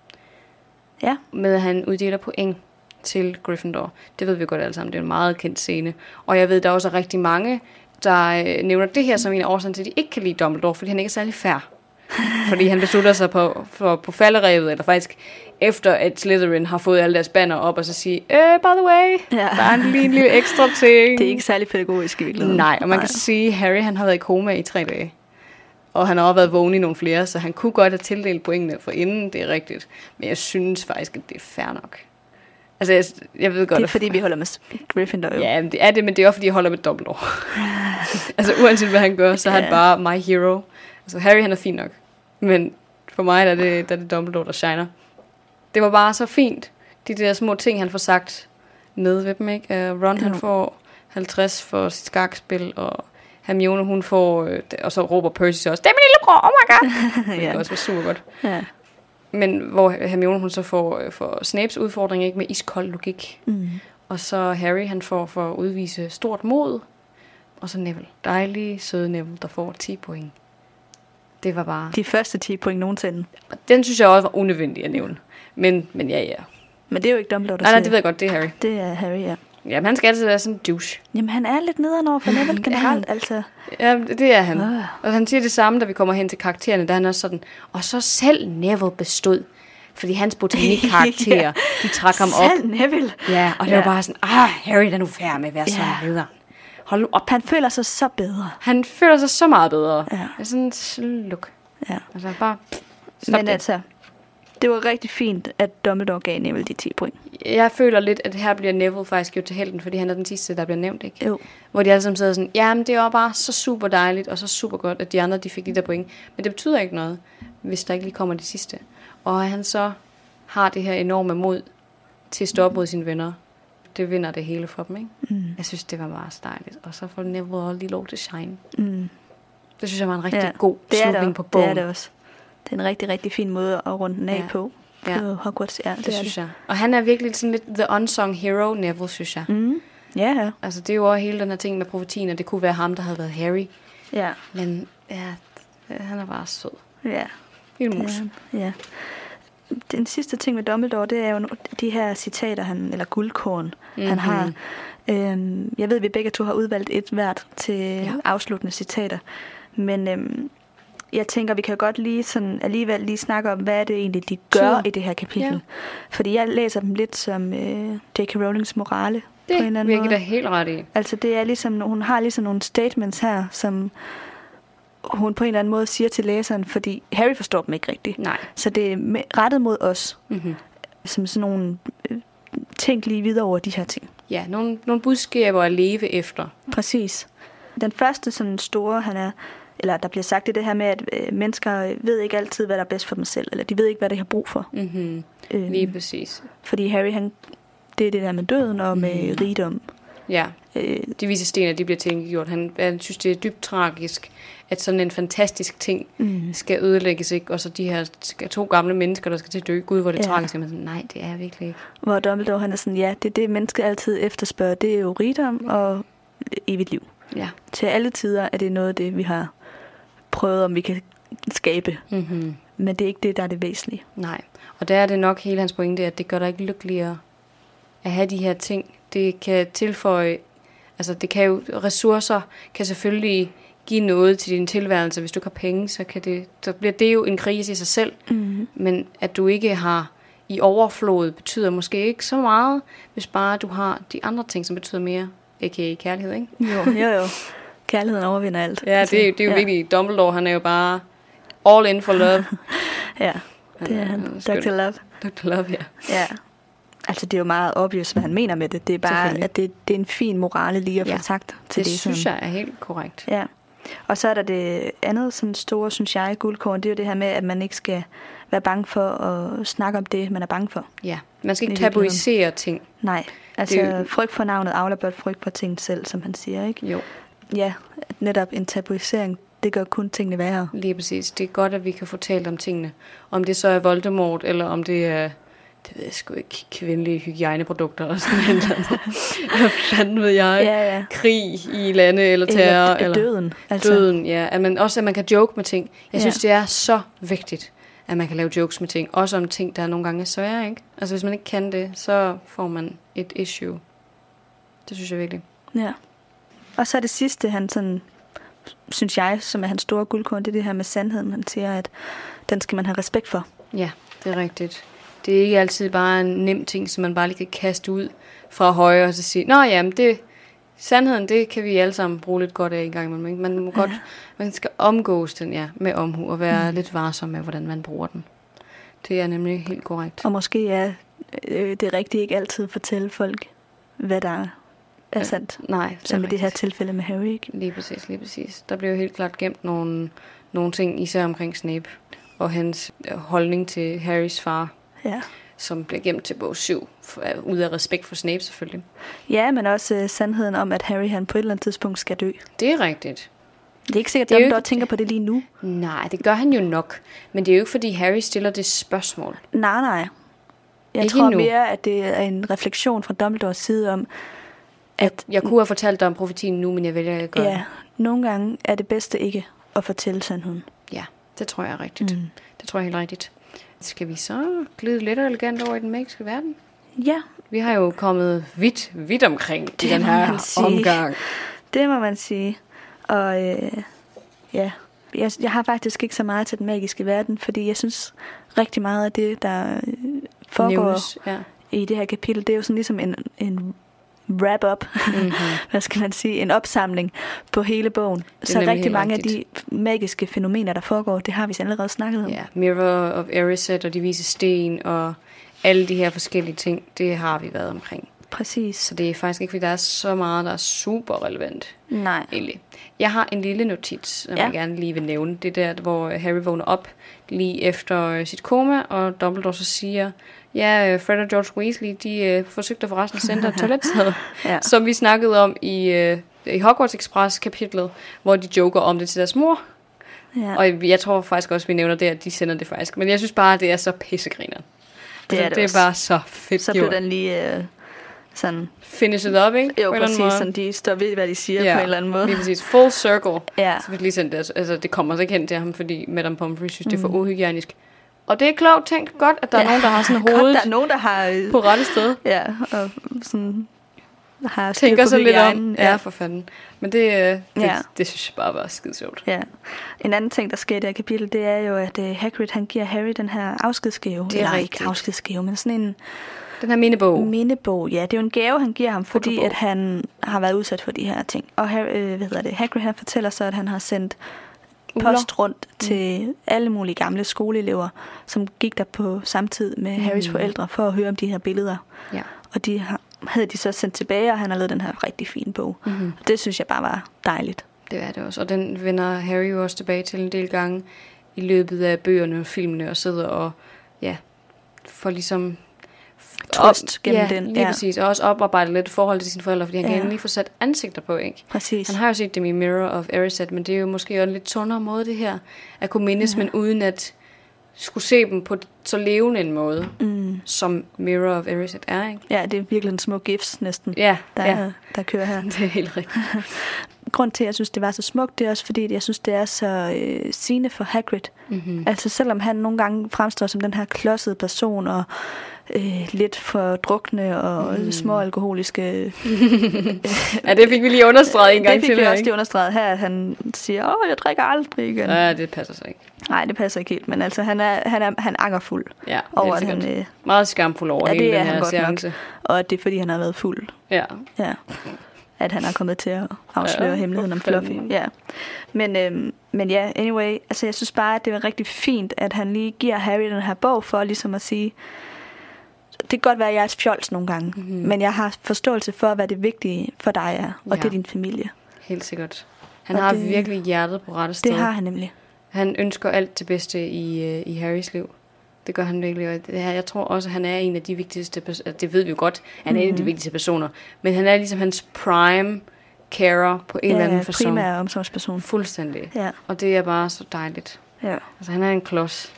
Ja. Med at han uddeler point til Gryffindor. Det ved vi godt alle sammen. Det er en meget kendt scene. Og jeg ved, der er også rigtig mange, der øh, nævner det her som en af til, at de ikke kan lide Dumbledore, fordi han ikke er særlig fair. fordi han beslutter sig på, for, på falderevet, eller faktisk efter at Slytherin har fået alle deres banner op, og så sige, øh, by the way, Ja. der er en lige en lille ekstra ting. Det er ikke særlig pædagogisk i virkeligheden. Nej, og man kan sige, at Harry han har været i koma i tre dage. Og han har også været vågen i nogle flere, så han kunne godt have tildelt pointene for inden, det er rigtigt. Men jeg synes faktisk, at det er fair nok. Altså, jeg, jeg ved godt, Det er at- fordi, vi holder med Gryffindor jo. Ja, men det er det, men det er også fordi, jeg holder med Dumbledore. altså, uanset hvad han gør, så er han bare my hero. Altså, Harry han er fin nok. Men for mig der er det, der er det Dumbledore, der shiner. Det var bare så fint, de der små ting, han får sagt med ved dem, ikke? Uh, Ron, han får 50 for sit skakspil, og Hermione, hun får, øh, det- og så råber Percy så også, det er min lille bror, oh my god! Det ja. kan også være super godt. ja. Men hvor Hermione, hun så får, øh, får Snapes udfordring, ikke? Med iskold logik. Mm. Og så Harry, han får for at udvise stort mod. Og så Neville. Dejlig, søde Neville, der får 10 point. Det var bare... De første 10 point nogensinde. Og Den synes jeg også var unødvendig at nævne. Men, men ja, ja. Men det er jo ikke Dumbledore, der Nej, nej, det ved jeg godt, det er Harry. Det er Harry, ja. Ja, men han skal altid være sådan en douche. Jamen, han er lidt nederen over for Neville er generelt, altså. Ja, det er han. Ah. Og han siger det samme, da vi kommer hen til karaktererne, der han også sådan, og så selv Neville bestod. Fordi hans botanikkarakterer, Ja. de trak ham op. Selv Neville. Ja, og det Ja. var bare sådan, ah, Harry, der er nu færdig med at være sådan Ja. nederen. Hold nu op. Han føler sig så bedre. Han føler sig så meget bedre. Ja. Det er sådan, sluk. Ja. Altså bare, stop Men det. altså, det var rigtig fint, at Dumbledore gav Neville de 10 point. Jeg føler lidt, at her bliver Neville faktisk gjort til helten, fordi han er den sidste, der bliver nævnt, ikke? Jo. Hvor de alle sammen sidder sådan, jamen det var bare så super dejligt, og så super godt, at de andre de fik de der point. Men det betyder ikke noget, hvis der ikke lige kommer de sidste. Og han så har det her enorme mod til at stå op mod sine venner, det vinder det hele for dem, ikke? Mm. Jeg synes, det var meget dejligt. Og så får Neville lige lov til shine. Mm. Det synes jeg var en rigtig Ja, god Det slutning det, på det bogen. er det også. Det er en rigtig, rigtig fin måde at runde den af Ja. på. Ja. På Hogwarts, ja. Det, det synes jeg. Og han er virkelig sådan lidt the unsung hero, Neville, synes jeg. Mm. Ja, ja. Altså, det er jo også hele den her ting med profetien, at det kunne være ham, der havde været Harry. Ja, Men ja, han er bare sød. ja. Lille mus. Det han, Ja. Den sidste ting med Dumbledore, det er jo de her citater, han, eller guldkorn, mm-hmm. han har. Øhm, jeg ved, at vi begge to har udvalgt et hvert til Ja. ja. afsluttende citater. Men øhm, jeg tænker, vi kan godt lige sådan, alligevel lige snakke om, hvad er det egentlig, de gør Tyder. i det her kapitel. Ja. Fordi jeg læser dem lidt som øh, J.K. Rowlings morale på en Det eller anden give dig helt ret i. Altså det er ligesom, hun har ligesom nogle statements her, som hun på en eller anden måde siger til læseren, fordi Harry forstår dem ikke rigtigt. Nej. Så det er rettet mod os, Mm-hmm. som sådan nogle øh, tænk lige videre over de her ting. Ja, nogle, nogle budskaber at leve efter. Præcis. Den første sådan store, han er, eller der bliver sagt, det er det her med, at øh, mennesker ved ikke altid, hvad der er bedst for dem selv, eller de ved ikke, hvad de har brug for. Mm-hmm. Øh, Lige præcis. fordi Harry, han, det er det der med døden og med Mhm. rigdom. Ja, Øh, de vise sten, de bliver tænkegjort. Han, han synes, det er dybt tragisk, at sådan en fantastisk ting mm, skal ødelægges, ikke? Og så de her to gamle mennesker, der skal til at dø. Gud, hvor det Ja. tragisk. Men sådan, nej, det er virkelig ikke. hvor Dumbledore, han er sådan, ja, det er det, mennesket altid efterspørger. Det er jo rigdom og evigt liv. Ja. Til alle tider er det noget af det, vi har prøvet, om vi kan skabe. Mm-hmm. Men det er ikke det, der er det væsentlige. Nej. Og der er det nok hele hans pointe, at det gør dig ikke lykkeligere at have de her ting. Det kan tilføje, altså det kan jo, ressourcer kan selvfølgelig give noget til din tilværelse. Hvis du ikke har penge, så, kan det, så bliver det jo en krise i sig selv. Mm. Men at du ikke har i overflod, betyder måske ikke så meget, hvis bare du har de andre ting, som betyder mere. A.k.a. kærlighed, ikke? Jo, jo, jo. Kærligheden overvinder alt. Ja, det, er- det er jo ja. virkelig. Dumbledore, han er jo bare all in for love. Ja, det er han. Dr. Love. Dr. Love, ja. Ja. Altså, det er jo meget obvious, hvad han mener med det. Det er bare, at det, det er en fin morale lige at Ja, få sagt til Det læseren. synes jeg er helt korrekt. Ja. Og så er der det andet sådan store, synes jeg, guldkorn. Det er jo det her med, at man ikke skal være bange for at snakke om det, man er bange for. Ja, man skal ikke tabuisere ting. Nej, altså Det frygt for navnet afler blot frygt for ting selv, som han siger, ikke? Jo, Ja, at netop en tabuisering, det gør kun tingene værre. lige præcis. Det er godt, at vi kan få talt om tingene. Om det så er Voldemort, eller om det er, det ved jeg sgu ikke, kvindelige hygiejneprodukter, eller sådan noget. Hvad fanden ved jeg? Ja, ja. Krig i lande, eller terror, Eller, eller døden. Altså, Døden, ja. At man, også at man kan joke med ting. Jeg Ja. synes, det er så vigtigt, at man kan lave jokes med ting. Også om ting, der nogle gange er svære, ikke? Altså, hvis man ikke kan det, så får man et issue. Det synes jeg virkelig. Ja. Og så det sidste, han sådan, synes jeg, som er hans store guldkorn, det er det her med sandheden. Han siger, at den skal man have respekt for. Ja, det er rigtigt. Det er ikke altid bare en nem ting, som man bare lige kan kaste ud fra højre og så sige, Nå ja, men det, sandheden, det kan vi alle sammen bruge lidt godt af i gang imellem. Man må Ja. godt, man skal omgås den, ja, med omhu og være mm. lidt varsom med, hvordan man bruger den. Det er nemlig helt korrekt. Og måske er øh, det rigtige ikke altid at fortælle folk, hvad der er sandt. Nej, Som i det her tilfælde med Harry, ikke? Lige præcis, lige præcis. Der blev jo helt klart gemt nogle, nogle ting, især omkring Snape og hans øh, holdning til Harrys far, Ja. som bliver gemt til bog 7, for, øh, ud af respekt for Snape selvfølgelig. Ja, men også øh, sandheden om, at Harry han på et eller andet tidspunkt skal dø. Det er rigtigt. Det er ikke sikkert, at Dumbledore ikke- tænker på det lige nu. Nej, det gør han jo nok. Men det er jo ikke, fordi Harry stiller det spørgsmål. Nej, nej. Jeg Ikke tror endnu. mere, at det er en refleksion fra Dumbledores side om, at Jeg kunne have fortalt dig om profetien nu, men jeg vælger ikke at ja, nogle gange er det bedste ikke at fortælle sandheden. Ja, det tror jeg er rigtigt. Mm. Det tror jeg helt rigtigt. Skal vi så glide lidt og elegant over i den magiske verden? Ja, Vi har jo kommet vidt, vidt omkring i Det den må her omgang. det må man sige. Og øh, ja, jeg, jeg har faktisk ikke så meget til den magiske verden, fordi jeg synes rigtig meget af det, der øh, foregår Nævnes, ja. i det her kapitel, det er jo sådan ligesom en, en wrap-up, Mm-hmm. hvad skal man sige, en opsamling på hele bogen. Så rigtig mange rigtigt. af de magiske fænomener, der foregår, det har vi allerede snakket om. Ja, Mirror of Erised og de vise sten og alle de her forskellige ting, det har vi været omkring. Præcis. Så det er faktisk ikke, fordi der er så meget, der er super relevant. Nej. egentlig. Jeg har en lille notits, som Ja. jeg gerne lige vil nævne. Det er der, hvor Harry vågner op lige efter øh, sit koma, og Dumbledore så siger, ja, øh, Fred og George Weasley, de øh, forsøgte forresten at sende dig et toiletsæde, Ja. som vi snakkede om i, øh, i Hogwarts Express kapitlet, hvor de joker om det til deres mor. Ja. Og jeg tror faktisk også, vi nævner det, at de sender det faktisk. Men jeg synes bare, det er så pissegriner. Det er det det også. er bare så fedt så gjort. blev den lige øh, sådan... Finish it up, ikke? Jo, På præcis. Sådan, de står ved, hvad de siger ja. på en eller anden måde. Lige præcis. Full circle. Ja. Så fik lige sendt det. Altså, det kommer så ikke hen til ham, fordi Madame Pomfrey synes, det er for Mm. uhygienisk. Og det er klogt tænkt godt, at der er Ja, nogen, der har sådan Godt, hovedet der er nogen, der har... øh, på rette sted. Ja, og sådan... Har Tænker så lidt om. hygiejnen. Ja, for fanden. Men det, øh, det, Ja. det synes jeg bare var skide sjovt. Ja. En anden ting, der sker i det her kapitel, det er jo, at uh, Hagrid han giver Harry den her afskedsgave. Det er Eller rigtigt. ikke afskedsgave, men sådan en Den her mindebog. mindebog. Ja, det er jo en gave, han giver ham, fordi Fotobog. at han har været udsat for de her ting. Og Harry, øh, hvad hedder det, Hagrid han fortæller så, at han har sendt Uler. post rundt til alle mulige gamle skoleelever, som gik der på samtid med Harrys Mm. forældre, for at høre om de her billeder. Ja. Og de har, havde de så sendt tilbage, og han har lavet den her rigtig fine bog. Mm-hmm. Og det synes jeg bare var dejligt. Det er det også. Og den vender Harry jo også tilbage til en del gange i løbet af bøgerne og filmene, og sidder og ja, får ligesom Trøst gennem ja, den, lige ja. præcis. Og også oparbejdet lidt forhold til sine forældre, fordi han Ja. kan endelig få sat ansigter på, ikke? Præcis. Han har jo set dem i Mirror of Erised, men det er jo måske en lidt tundere måde, det her. At kunne mindes, Ja. men uden at skulle se dem på så levende en måde, Mm. som Mirror of Erised er, ikke? Ja, det er virkelig en små gifts næsten, Ja, der, ja. der kører her. Det er helt rigtigt. Grund til, at jeg synes, det var så smukt, det er også fordi, jeg synes, det er så øh, sigende for Hagrid. Mm-hmm. Altså selvom han nogle gange fremstår som den her klodsede person, og øh, lidt for drukne og Mm. små alkoholiske. Ja, det fik vi lige understreget en gang det fik til. vi her, også lige understreget her, at han siger, åh, jeg drikker aldrig igen. Ja, det passer så ikke. Nej, det passer ikke helt, men altså, han er, han er, han er angerfuld Ja, over, at han, sikkert. øh, Meget skamfuld over Ja, hele det er den han her godt nok. seance. og at det er, fordi han har været fuld. Ja. Ja. At han er kommet til at afsløre Ja, hemmeligheden om Fluffy. Ja. Men, øhm, men ja, anyway, altså jeg synes bare, at det var rigtig fint, at han lige giver Harry den her bog for ligesom at sige, det kan godt være, at jeg er fjols nogle gange, Mhm. mm-hmm. men jeg har forståelse for, hvad det vigtige for dig er, og Ja. ja. det er din familie. Helt sikkert. Han Og har det- virkelig hjertet på rette sted. Det har han nemlig. Han ønsker alt det bedste i, øh, i Harrys liv. Det gør han virkelig. Og jeg tror også, at han er en af de vigtigste personer. Det ved vi jo godt. Han er en af de Mhm. vigtigste personer. Men han er ligesom hans prime carer på en eller anden Ja, person. primær omsorgsperson. Fuldstændig. Ja, Og det er bare så dejligt. ja. Altså, han er en klods.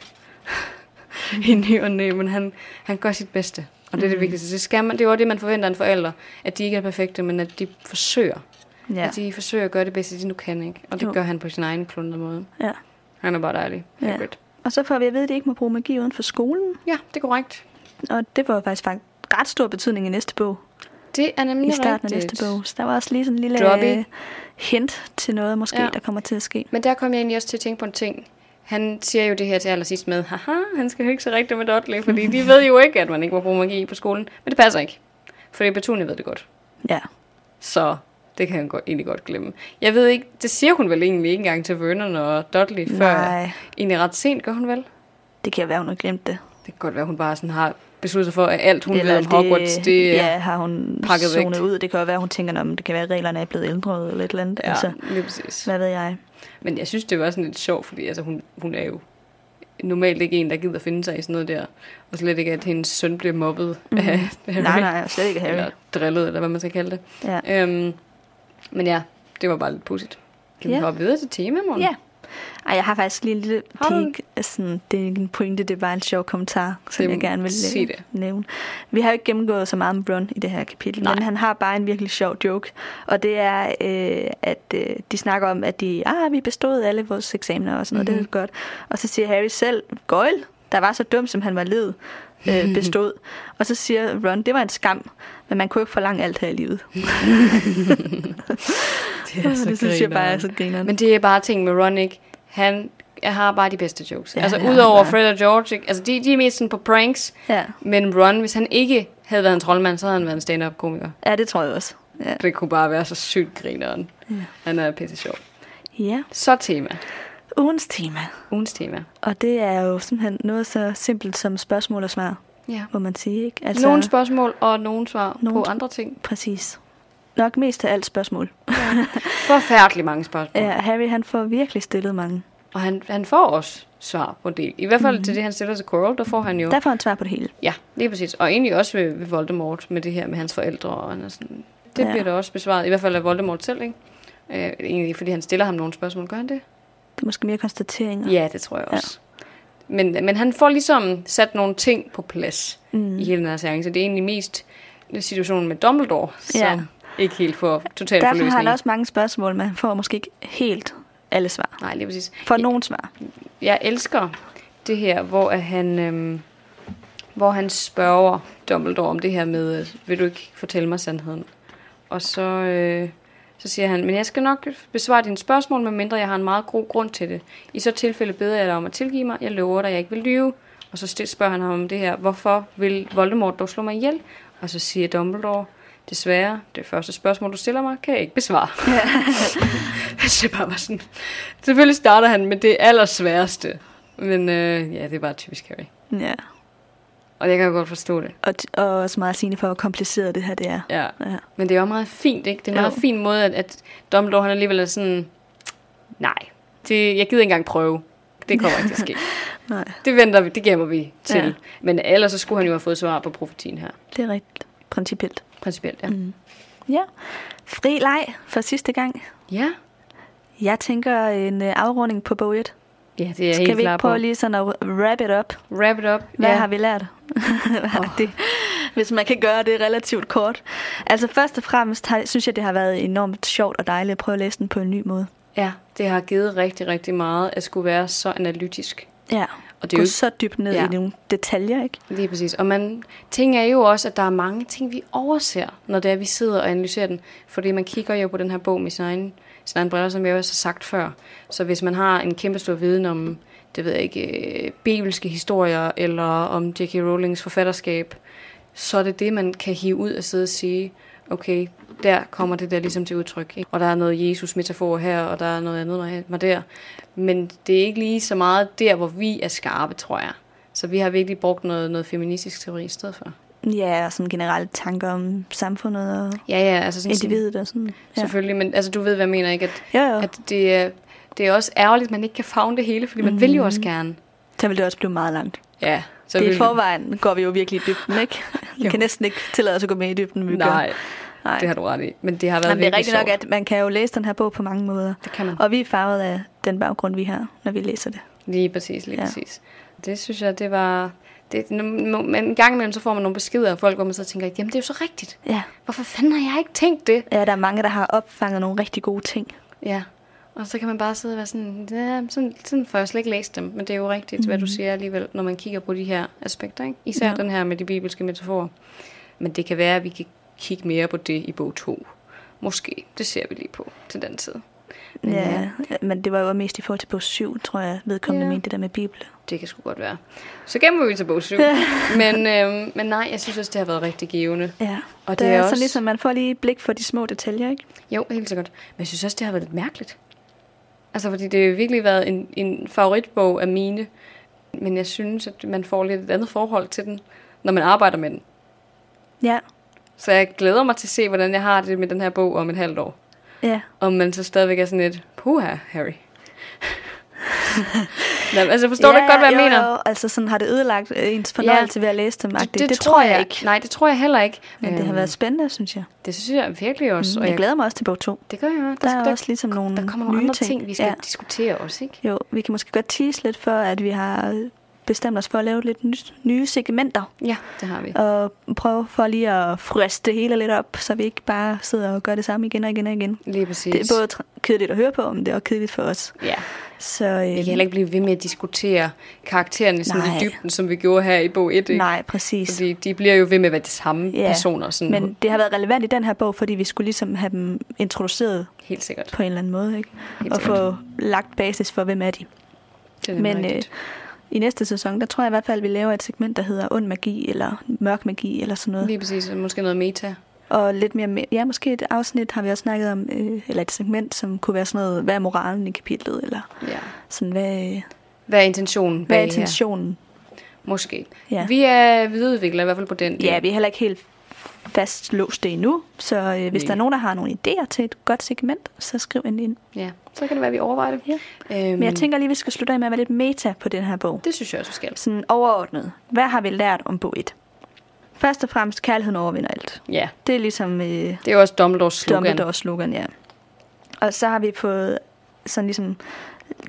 I ny og næ, men han, han gør sit bedste. Og det er det Mhm. vigtigste. Det, skal man, det er jo det, man forventer af en forælder. At de ikke er perfekte, men at de forsøger. ja. At de forsøger at gøre det bedste, de nu kan. Ikke? Og det Jo. gør han på sin egen klunde måde. ja. Han er bare dejlig. Ja. Hagrid. Og så får vi at vide, at de ikke må bruge magi uden for skolen. Ja, det er korrekt. Og det var faktisk faktisk ret stor betydning i næste bog. Det er nemlig I starten af rigtigt. næste bog. Så der var også lige sådan en lille Droppy. hint til noget, måske, ja. der kommer til at ske. Men der kom jeg egentlig også til at tænke på en ting. Han siger jo det her til allersidst med, haha, han skal hygge sig rigtigt med Dudley, fordi de ved jo ikke, at man ikke må bruge magi på skolen. Men det passer ikke. Fordi Petunia ved det godt. Ja. Så det kan han godt, egentlig godt glemme. Jeg ved ikke, det siger hun vel egentlig ikke engang til Vernon og Dudley, før Nej, egentlig ret sent, gør hun vel? det kan være, hun har glemt det. Det kan godt være, hun bare sådan har besluttet sig for, at alt hun Eller ved om Hogwarts, det, ja, har hun pakket væk. ud. Det kan jo være, hun tænker, om det kan være, at reglerne er blevet ændret eller et eller andet. ja, Altså, lige præcis. hvad ved jeg? Men jeg synes, det var sådan lidt sjovt, fordi altså, hun, hun er jo normalt ikke en, der gider finde sig i sådan noget der. Og slet ikke, at hendes søn bliver mobbet mm. af Harry. Nej, nej, slet ikke Harry. Eller drillet, eller hvad man skal kalde det. Ja. Øhm, men ja, det var bare lidt pudsigt. Kan vi Ja. hoppe videre til tema, morgen? ja. Ej, jeg har faktisk lige en lille peek. Sådan, det er ikke en pointe, det er bare en sjov kommentar, som Det- jeg gerne vil sig øh, det. nævne. Vi har jo ikke gennemgået så meget med Ron i det her kapitel, Nej. men han har bare en virkelig sjov joke. Og det er, øh, at øh, de snakker om, at de, ah, vi bestod alle vores eksamener og sådan noget, Mhm. det er godt. Og så siger Harry selv, Goyle, der var så dum, som han var led, øh, bestod. og så siger Ron, det var en skam, men man kunne ikke forlange alt her i livet. det det synes jeg bare er så grineren. Men det er bare ting med Ron, ikke? Han jeg har bare de bedste jokes. Ja, altså udover. Fred og George, ikke? altså de, de er mest sådan på pranks, ja. men Ron, hvis han ikke havde været en troldmand, så havde han været en stand-up komiker. ja, det tror jeg også. Ja. Det kunne bare være så sygt grineren. Ja. Han er pisse sjov. ja. Så tema. Ugens tema. Ugens tema. Og det er jo simpelthen noget så simpelt som spørgsmål og svar. Ja. må man sige. Ikke? Altså, nogle spørgsmål og nogle svar nogle på andre ting. Præcis. Nok mest af alt spørgsmål. Forfærdeligt mange spørgsmål. Ja, Harry han får virkelig stillet mange. Og han, han får også svar på det. I hvert fald Mhm. mm-hmm. til det, han stiller til Quirrell, der får han jo... Der får han svar på det hele. Ja, lige præcis. Og egentlig også ved, ved Voldemort med det her med hans forældre. Og han er sådan, det Ja. ja. bliver da også besvaret. I hvert fald af Voldemort selv, ikke? Øh, egentlig fordi han stiller ham nogle spørgsmål. Gør han det? Det er måske mere konstateringer. Ja, det tror jeg også. Ja. Men, men han får ligesom sat nogle ting på plads Mm. i hele den her seance. Det er egentlig mest situationen med Dumbledore, som Ja. ikke helt får totalt Derfor forløsning. har han også mange spørgsmål, men han får måske ikke helt alle svar. Nej, lige præcis. For nogen svar. Jeg elsker det her, hvor at han, øhm, hvor han spørger Dumbledore om det her med, øh, vil du ikke fortælle mig sandheden? Og så, øh, så siger han, men jeg skal nok besvare dine spørgsmål, medmindre jeg har en meget god grund til det. I så tilfælde beder jeg dig om at tilgive mig. Jeg lover dig, jeg ikke vil lyve. Og så spørger han ham om det her, hvorfor vil Voldemort dog slå mig ihjel? Og så siger Dumbledore, desværre, det første spørgsmål, du stiller mig, kan jeg ikke besvare. det bare var sådan. Selvfølgelig starter han med det allersværeste. Men øh, ja, det er bare typisk Harry. Ja. Og jeg kan jo godt forstå det. Og, og også meget sigende for, hvor kompliceret det her det er. Ja. Ja. Men det er jo meget fint, ikke? Det er en meget Jo. fin måde, at, at Dumbledore han alligevel er sådan... Nej, det, jeg gider ikke engang prøve. Det kommer ikke til at ske. Nej, Det venter vi, det gemmer vi til. Ja. Men ellers så skulle han jo have fået svar på profetien her. det er rigtigt. Principielt. Principielt, ja. Mm. Ja. Fri leg for sidste gang. Ja, Jeg tænker en øh, afrunding på bog 1. ja det er jeg Skal helt vi ikke på. prøve lige sådan at wrap it up? Wrap it up. Hvad ja. har vi lært? oh. det, hvis man kan gøre det relativt kort. Altså først og fremmest har, synes jeg, det har været enormt sjovt og dejligt at prøve at læse den på en ny måde. Ja, det har givet rigtig, rigtig meget at skulle være så analytisk. Ja, Og det gå er jo så dybt ned Ja. i nogle detaljer, ikke? Lige præcis. Og man ting er jo også, at der er mange ting, vi overser, når det er, vi sidder og analyserer den. Fordi man kigger jo på den her bog med sin egen, sin egen briller, som jeg også har sagt før. Så hvis man har en kæmpe stor viden om, det ved jeg ikke, øh, bibelske historier, eller om J.K. Rowlings forfatterskab, så er det det, man kan hive ud og sidde og sige, okay, der kommer det der ligesom til udtryk. Ikke? Og der er noget Jesus-metafor her, og der er noget andet var der. Men det er ikke lige så meget der, hvor vi er skarpe, tror jeg. Så vi har virkelig brugt noget, noget feministisk teori i stedet for. Ja, og sådan generelle tanker om samfundet og Ja, ja, altså sådan, individet og sådan. Ja. Selvfølgelig, men altså, du ved, hvad jeg mener, ikke? At, Ja, ja. at det, er, det er også ærgerligt, at man ikke kan fagne det hele, fordi man mm. vil jo også gerne. Så vil det også blive meget langt. Ja, så det vil i forvejen går vi jo virkelig i dybden, ikke? Vi kan næsten ikke tillade os at gå med i dybden, vi gør. Nej, Nej. det har du ret i. Men det har været Jamen, det er rigtigt nok, at man kan jo læse den her bog på mange måder. Det kan man. Og vi er farvet af den baggrund, vi har, når vi læser det. Lige præcis, lige ja. præcis. Det synes jeg, det var... Det, men en gang imellem, så får man nogle beskeder af folk, hvor man så tænker, jamen det er jo så rigtigt. Ja. Hvorfor fanden har jeg ikke tænkt det? ja, der er mange, der har opfanget nogle rigtig gode ting. Ja, og så kan man bare sidde og være sådan, ja, sådan, sådan får jeg slet ikke læst dem. Men det er jo rigtigt, mm. hvad du siger alligevel, når man kigger på de her aspekter. Ikke? Især Ja. ja. den her med de bibelske metaforer. Men det kan være, at vi kan kigge mere på det i bog 2. Måske. Det ser vi lige på til den tid. Men Ja, men det var jo mest i forhold til bog 7, tror jeg, vedkommende Ja. mente det der med Bibelen. Det kan sgu godt være. Så gemmer vi til bog 7. men, øhm, men nej, jeg synes også, det har været rigtig givende. Ja, Og det det er er også- så ligesom, man får lige et blik for de små detaljer, ikke? Jo, helt sikkert. Men jeg synes også, det har været lidt mærkeligt. Altså, fordi det har virkelig været en, en favoritbog af mine. Men jeg synes, at man får lidt et andet forhold til den, når man arbejder med den. Ja, Så jeg glæder mig til at se, hvordan jeg har det med den her bog om et halvt år. ja. Om man så stadigvæk er sådan lidt, puha, Harry. Nå, altså, forstår ja, du godt, hvad jeg jo, mener? Jo, altså sådan har det ødelagt øh, ens fornøjelse ja. ved at læse dem. Det, Det, det, tror jeg ikke. Nej, det tror jeg heller ikke. Men det har Øhm, været spændende, synes jeg. Det synes jeg virkelig også. Mm, og jeg jeg, glæder mig også til bog 2. det gør jeg også. Der er der, også ligesom nogle der kommer nogle nye andre ting, vi skal Ja. diskutere også, ikke? Jo, vi kan måske godt tease lidt for, at vi har bestemt os for at lave lidt ny- nye segmenter. Ja, det har vi. Og prøve for lige at friste det hele lidt op, så vi ikke bare sidder og gør det samme igen og igen og igen. Lige præcis. Det er både kedeligt at høre på, men det er også kedeligt for os. Ja. Så, øh, Vi kan heller ikke blive ved med at diskutere karaktererne sådan Nej. i dybden, som vi gjorde her i bog 1. Ikke? Nej, præcis. Fordi de bliver jo ved med at være de samme Ja, personer. Sådan Men det har været relevant i den her bog, fordi vi skulle ligesom have dem introduceret Helt sikkert. på en eller anden måde, ikke? Helt og sikkert. få lagt basis for, hvem er de. Det er Men øh, i næste sæson, der tror jeg i hvert fald, at vi laver et segment, der hedder ond magi, eller mørk magi, eller sådan noget. Lige præcis. og Måske noget meta. Og lidt mere, me- ja, måske et afsnit har vi også snakket om, øh, eller et segment, som kunne være sådan noget, hvad er moralen i kapitlet, eller Ja. sådan, hvad, Hvad er intentionen hvad er bag her? intentionen? Måske. Ja. Vi er videreudviklere i hvert fald på den. Ja, vi er heller ikke helt fastlåst det endnu, så øh, hvis Nej. der er nogen, der har nogle idéer til et godt segment, så skriv endelig ind. ja. Så kan det være, at vi overvejer det. Ja. Øhm, Men jeg tænker lige, at vi skal slutte af med at være lidt meta på den her bog. Det synes jeg også, vi skal. Sådan overordnet. Hvad har vi lært om bog 1? Først og fremmest, kærligheden overvinder alt. Ja, Det er ligesom øh, det er jo også Dumbledores slogan. Dumbledores slogan, ja. Og så har vi fået sådan ligesom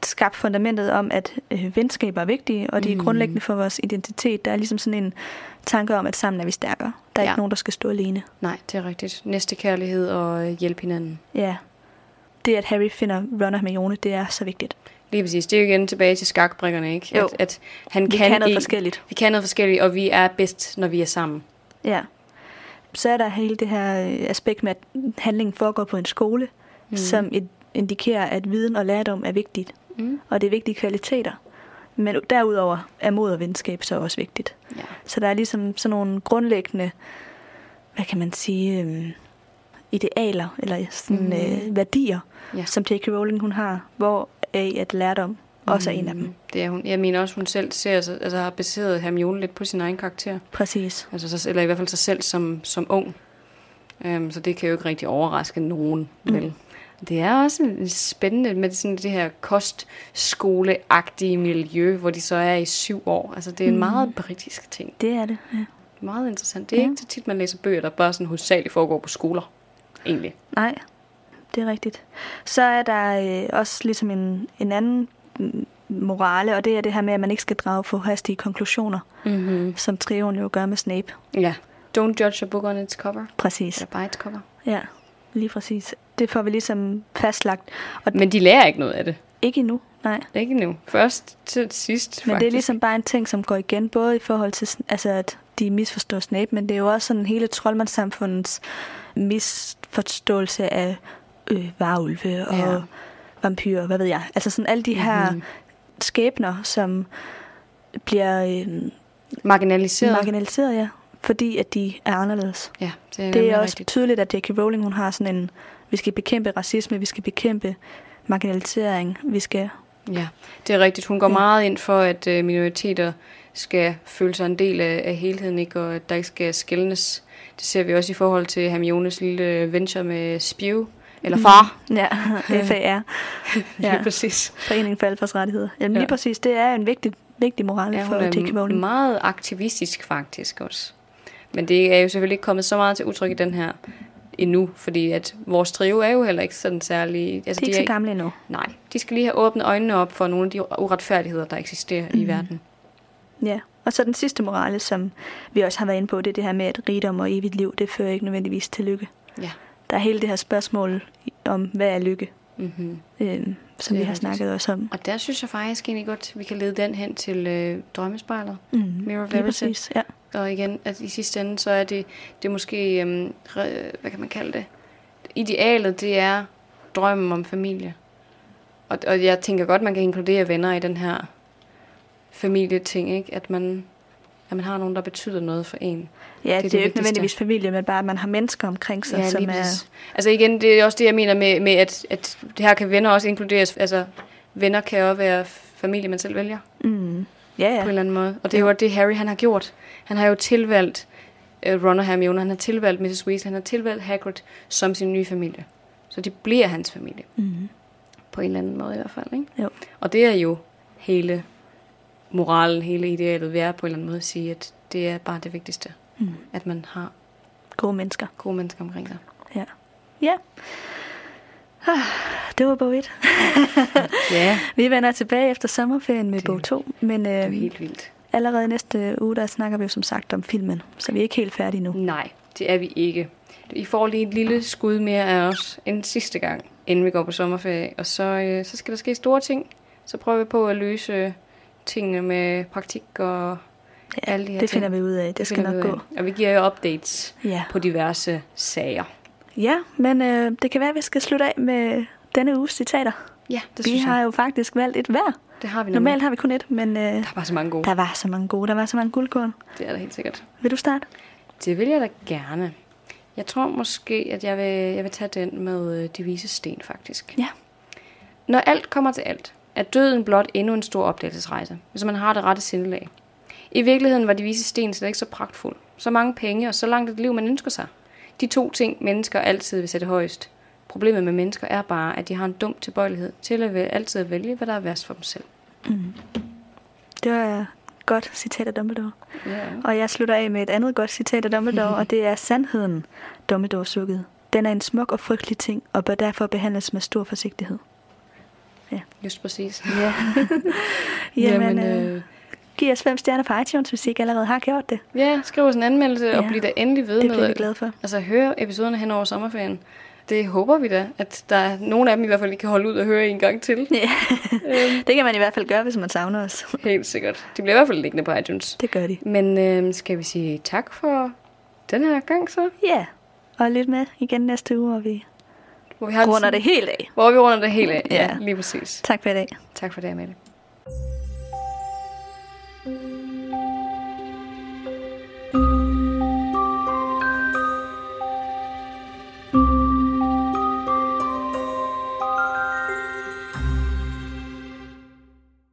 skabt fundamentet om, at øh, venskaber er vigtige, og de er Mhm. grundlæggende for vores identitet. Der er ligesom sådan en tanke om, at sammen er vi stærkere. Der er Ja. ikke nogen, der skal stå alene. Nej, det er rigtigt. Næste kærlighed og øh, hjælpe hinanden. Ja. Det, at Harry finder Ron og Hermione, det er så vigtigt. Lige præcis. Det er jo igen tilbage til skakbrikkerne, ikke? Jo. At, at han Vi kan, kan noget i- forskelligt. Vi kan noget forskelligt, og vi er bedst, når vi er sammen. Ja. Så er der hele det her øh, aspekt med, at handlingen foregår på en skole, mm. som et, indikerer, at viden og lærdom er vigtigt. Mm. Og det er vigtige kvaliteter. Men derudover er mod og venskab så også vigtigt. Ja. Så der er ligesom sådan nogle grundlæggende, hvad kan man sige, øhm, idealer, eller sådan Mhm. øh, værdier, Ja. som J.K. Rowling hun har, hvor af at lærdom også er en af dem. Mm. Det er hun. Jeg mener også, hun selv ser, sig- altså har baseret Hermione lidt på sin egen karakter. Præcis. Altså, så, eller i hvert fald sig selv som, som ung. Um, så det kan jo ikke rigtig overraske nogen, Mm. vel? Det er også en- spændende med sådan det her kostskoleagtige miljø, hvor de så er i syv år. Altså, det er en Mm. meget britisk ting. Det er det. Ja. Meget interessant. Det er Ja. ikke så tit, man læser bøger, der bare sådan hovedsageligt foregår på skoler. Egentlig. Nej, det er rigtigt. Så er der øh, også ligesom en, en anden mm, morale, og det er det her med, at man ikke skal drage for hastige konklusioner, Mm-hmm. som trioen jo gør med Snape. Ja. Don't judge a book on its cover. Præcis. Eller by its cover. Ja, lige præcis. Det får vi ligesom fastlagt. Og Men de lærer ikke noget af det. ikke endnu, nej. Ikke nu. Først til sidst, Men faktisk. det er ligesom bare en ting, som går igen, både i forhold til, altså, at de misforstår Snape, men det er jo også sådan hele troldmandssamfundets misforståelse af øh, varulve og Ja. vampyrer, hvad ved jeg. Altså sådan alle de her Mhm. skæbner, som bliver øh, Marginaliseret. marginaliseret, ja, fordi at de er anderledes. ja, det er, Det er også rigtigt. tydeligt, at J.K. Rowling hun har sådan en, vi skal bekæmpe racisme, vi skal bekæmpe marginalisering, vi skal... Ja, det er rigtigt. Hun går Ja. meget ind for, at øh, minoriteter skal føle sig en del af, af helheden, ikke? og at der ikke skal skældnes. Det ser vi også i forhold til Hermiones lille venture med Spew, eller far. Ja, FAR, Ja, Ja. præcis. Foreningen for Alfers Rettigheder. Jamen Ja. lige præcis, det er en vigtig, vigtig moral Ja, for er Rowling. meget aktivistisk faktisk også. Men det er jo selvfølgelig ikke kommet så meget til udtryk i den her endnu, fordi at vores trio er jo heller ikke sådan særlig... Altså, De er ikke så gamle endnu. Nej, de skal lige have åbnet øjnene op for nogle af de uretfærdigheder, der eksisterer mm. i Mhm. verden. Ja. Og så den sidste morale, som vi også har været inde på, det er det her med, at rigdom og evigt liv, det fører ikke nødvendigvis til lykke. Ja. Der er hele det her spørgsmål om, hvad er lykke, Mm-hmm. øhm, som vi har rigtigt. snakket også om. Og der synes jeg faktisk egentlig godt, at vi kan lede den hen til øh, drømmespejlet. Mm. Mirror præcis, ja. Og igen, at i sidste ende, så er det, det er måske, re, hvad kan man kalde det? Idealet, det er drømmen om familie. Og, og jeg tænker godt, man kan inkludere venner i den her familieting, ikke? At man, at man har nogen, der betyder noget for en. Ja, Det er det, det det er jo ikke nødvendigvis familie, men bare, at man har mennesker omkring sig, Ja, som er... Altså igen, det er også det, jeg mener med, med at, at det her kan venner også inkluderes. Altså, venner kan også være familie, man selv vælger. Mm. Ja, ja. på en eller anden måde. Og det er jo det, Harry han har gjort. Han har jo tilvalgt uh, Ron og Hermione, han har tilvalgt Mrs. Weasley, han har tilvalgt Hagrid som sin nye familie. Så de bliver hans familie, Mm. på en eller anden måde i hvert fald. Ikke? Jo. Og det er jo hele moralen, hele idealet er på en eller anden måde at sige, at det er bare det vigtigste, Mm. at man har Gode mennesker. gode mennesker omkring sig. Ja. Ja. Ah, Det var bog 1. Ja, Vi vender tilbage efter sommerferien med Det- bog 2, men det er øh, jo helt vildt. allerede næste uge, der snakker vi jo som sagt om filmen, så vi er ikke helt færdige nu. Nej, det er vi ikke. I får lige et lille skud mere af os en sidste gang, inden vi går på sommerferie. Og så, øh, så skal der ske store ting. Så prøver vi på at løse tingene med praktik og Ja, alle de her det ting. finder vi ud af. Det skal finder nok gå. Og vi giver jo updates Ja. på diverse sager. ja, men øh, det kan være, at vi skal slutte af med denne uges citater. Ja, det vi synes har jeg. jo faktisk valgt et hver. Det har vi Normalt normalt. har vi kun et, men øh, Der er bare så mange gode. der var så mange gode. Der var så mange guldkorn. Det er der helt sikkert. Vil du starte? Det vil jeg da gerne. Jeg tror måske, at jeg vil, jeg vil tage den med øh, de vise sten, faktisk. Ja. Når alt kommer til alt, er døden blot endnu en stor opdagelsesrejse, hvis man har det rette sindelag. I virkeligheden var de vise sten slet ikke så pragtfuld. Så mange penge og så langt et liv, man ønsker sig. De to ting, mennesker altid vil sætte højst. Problemet med mennesker er bare, at de har en dum tilbøjelighed til at vælge, altid vælge, hvad der er værst for dem selv. Det var et godt citat af Dumbledore. Ja. Og jeg slutter af med et andet godt citat af Dumbledore, og det er sandheden, Dumbledore sukkede. Den er en smuk og frygtelig ting, og bør derfor behandles med stor forsigtighed. Just præcis. Ja. Jamen, Jamen, øh, øh, giv os fem stjerner på iTunes, hvis I ikke allerede har gjort det. ja, skriv os en anmeldelse ja. og Ja, bliv da endelig ved Det med bliver vi glade for. Altså høre episoderne hen over sommerferien. Det håber vi da, at der er nogle af dem i hvert fald, I kan holde ud og høre en gang til. Ja. øhm, Det kan man i hvert fald gøre, hvis man savner os. helt sikkert. De bliver i hvert fald liggende på iTunes. Det gør de. Men øh, skal vi sige tak for den her gang så? Ja, og lidt med igen næste uge, hvor vi Hvor vi har runder det helt af. Hvor vi runder det helt af. Ja, Ja. lige præcis. Tak for i dag. Tak for det, Amalie.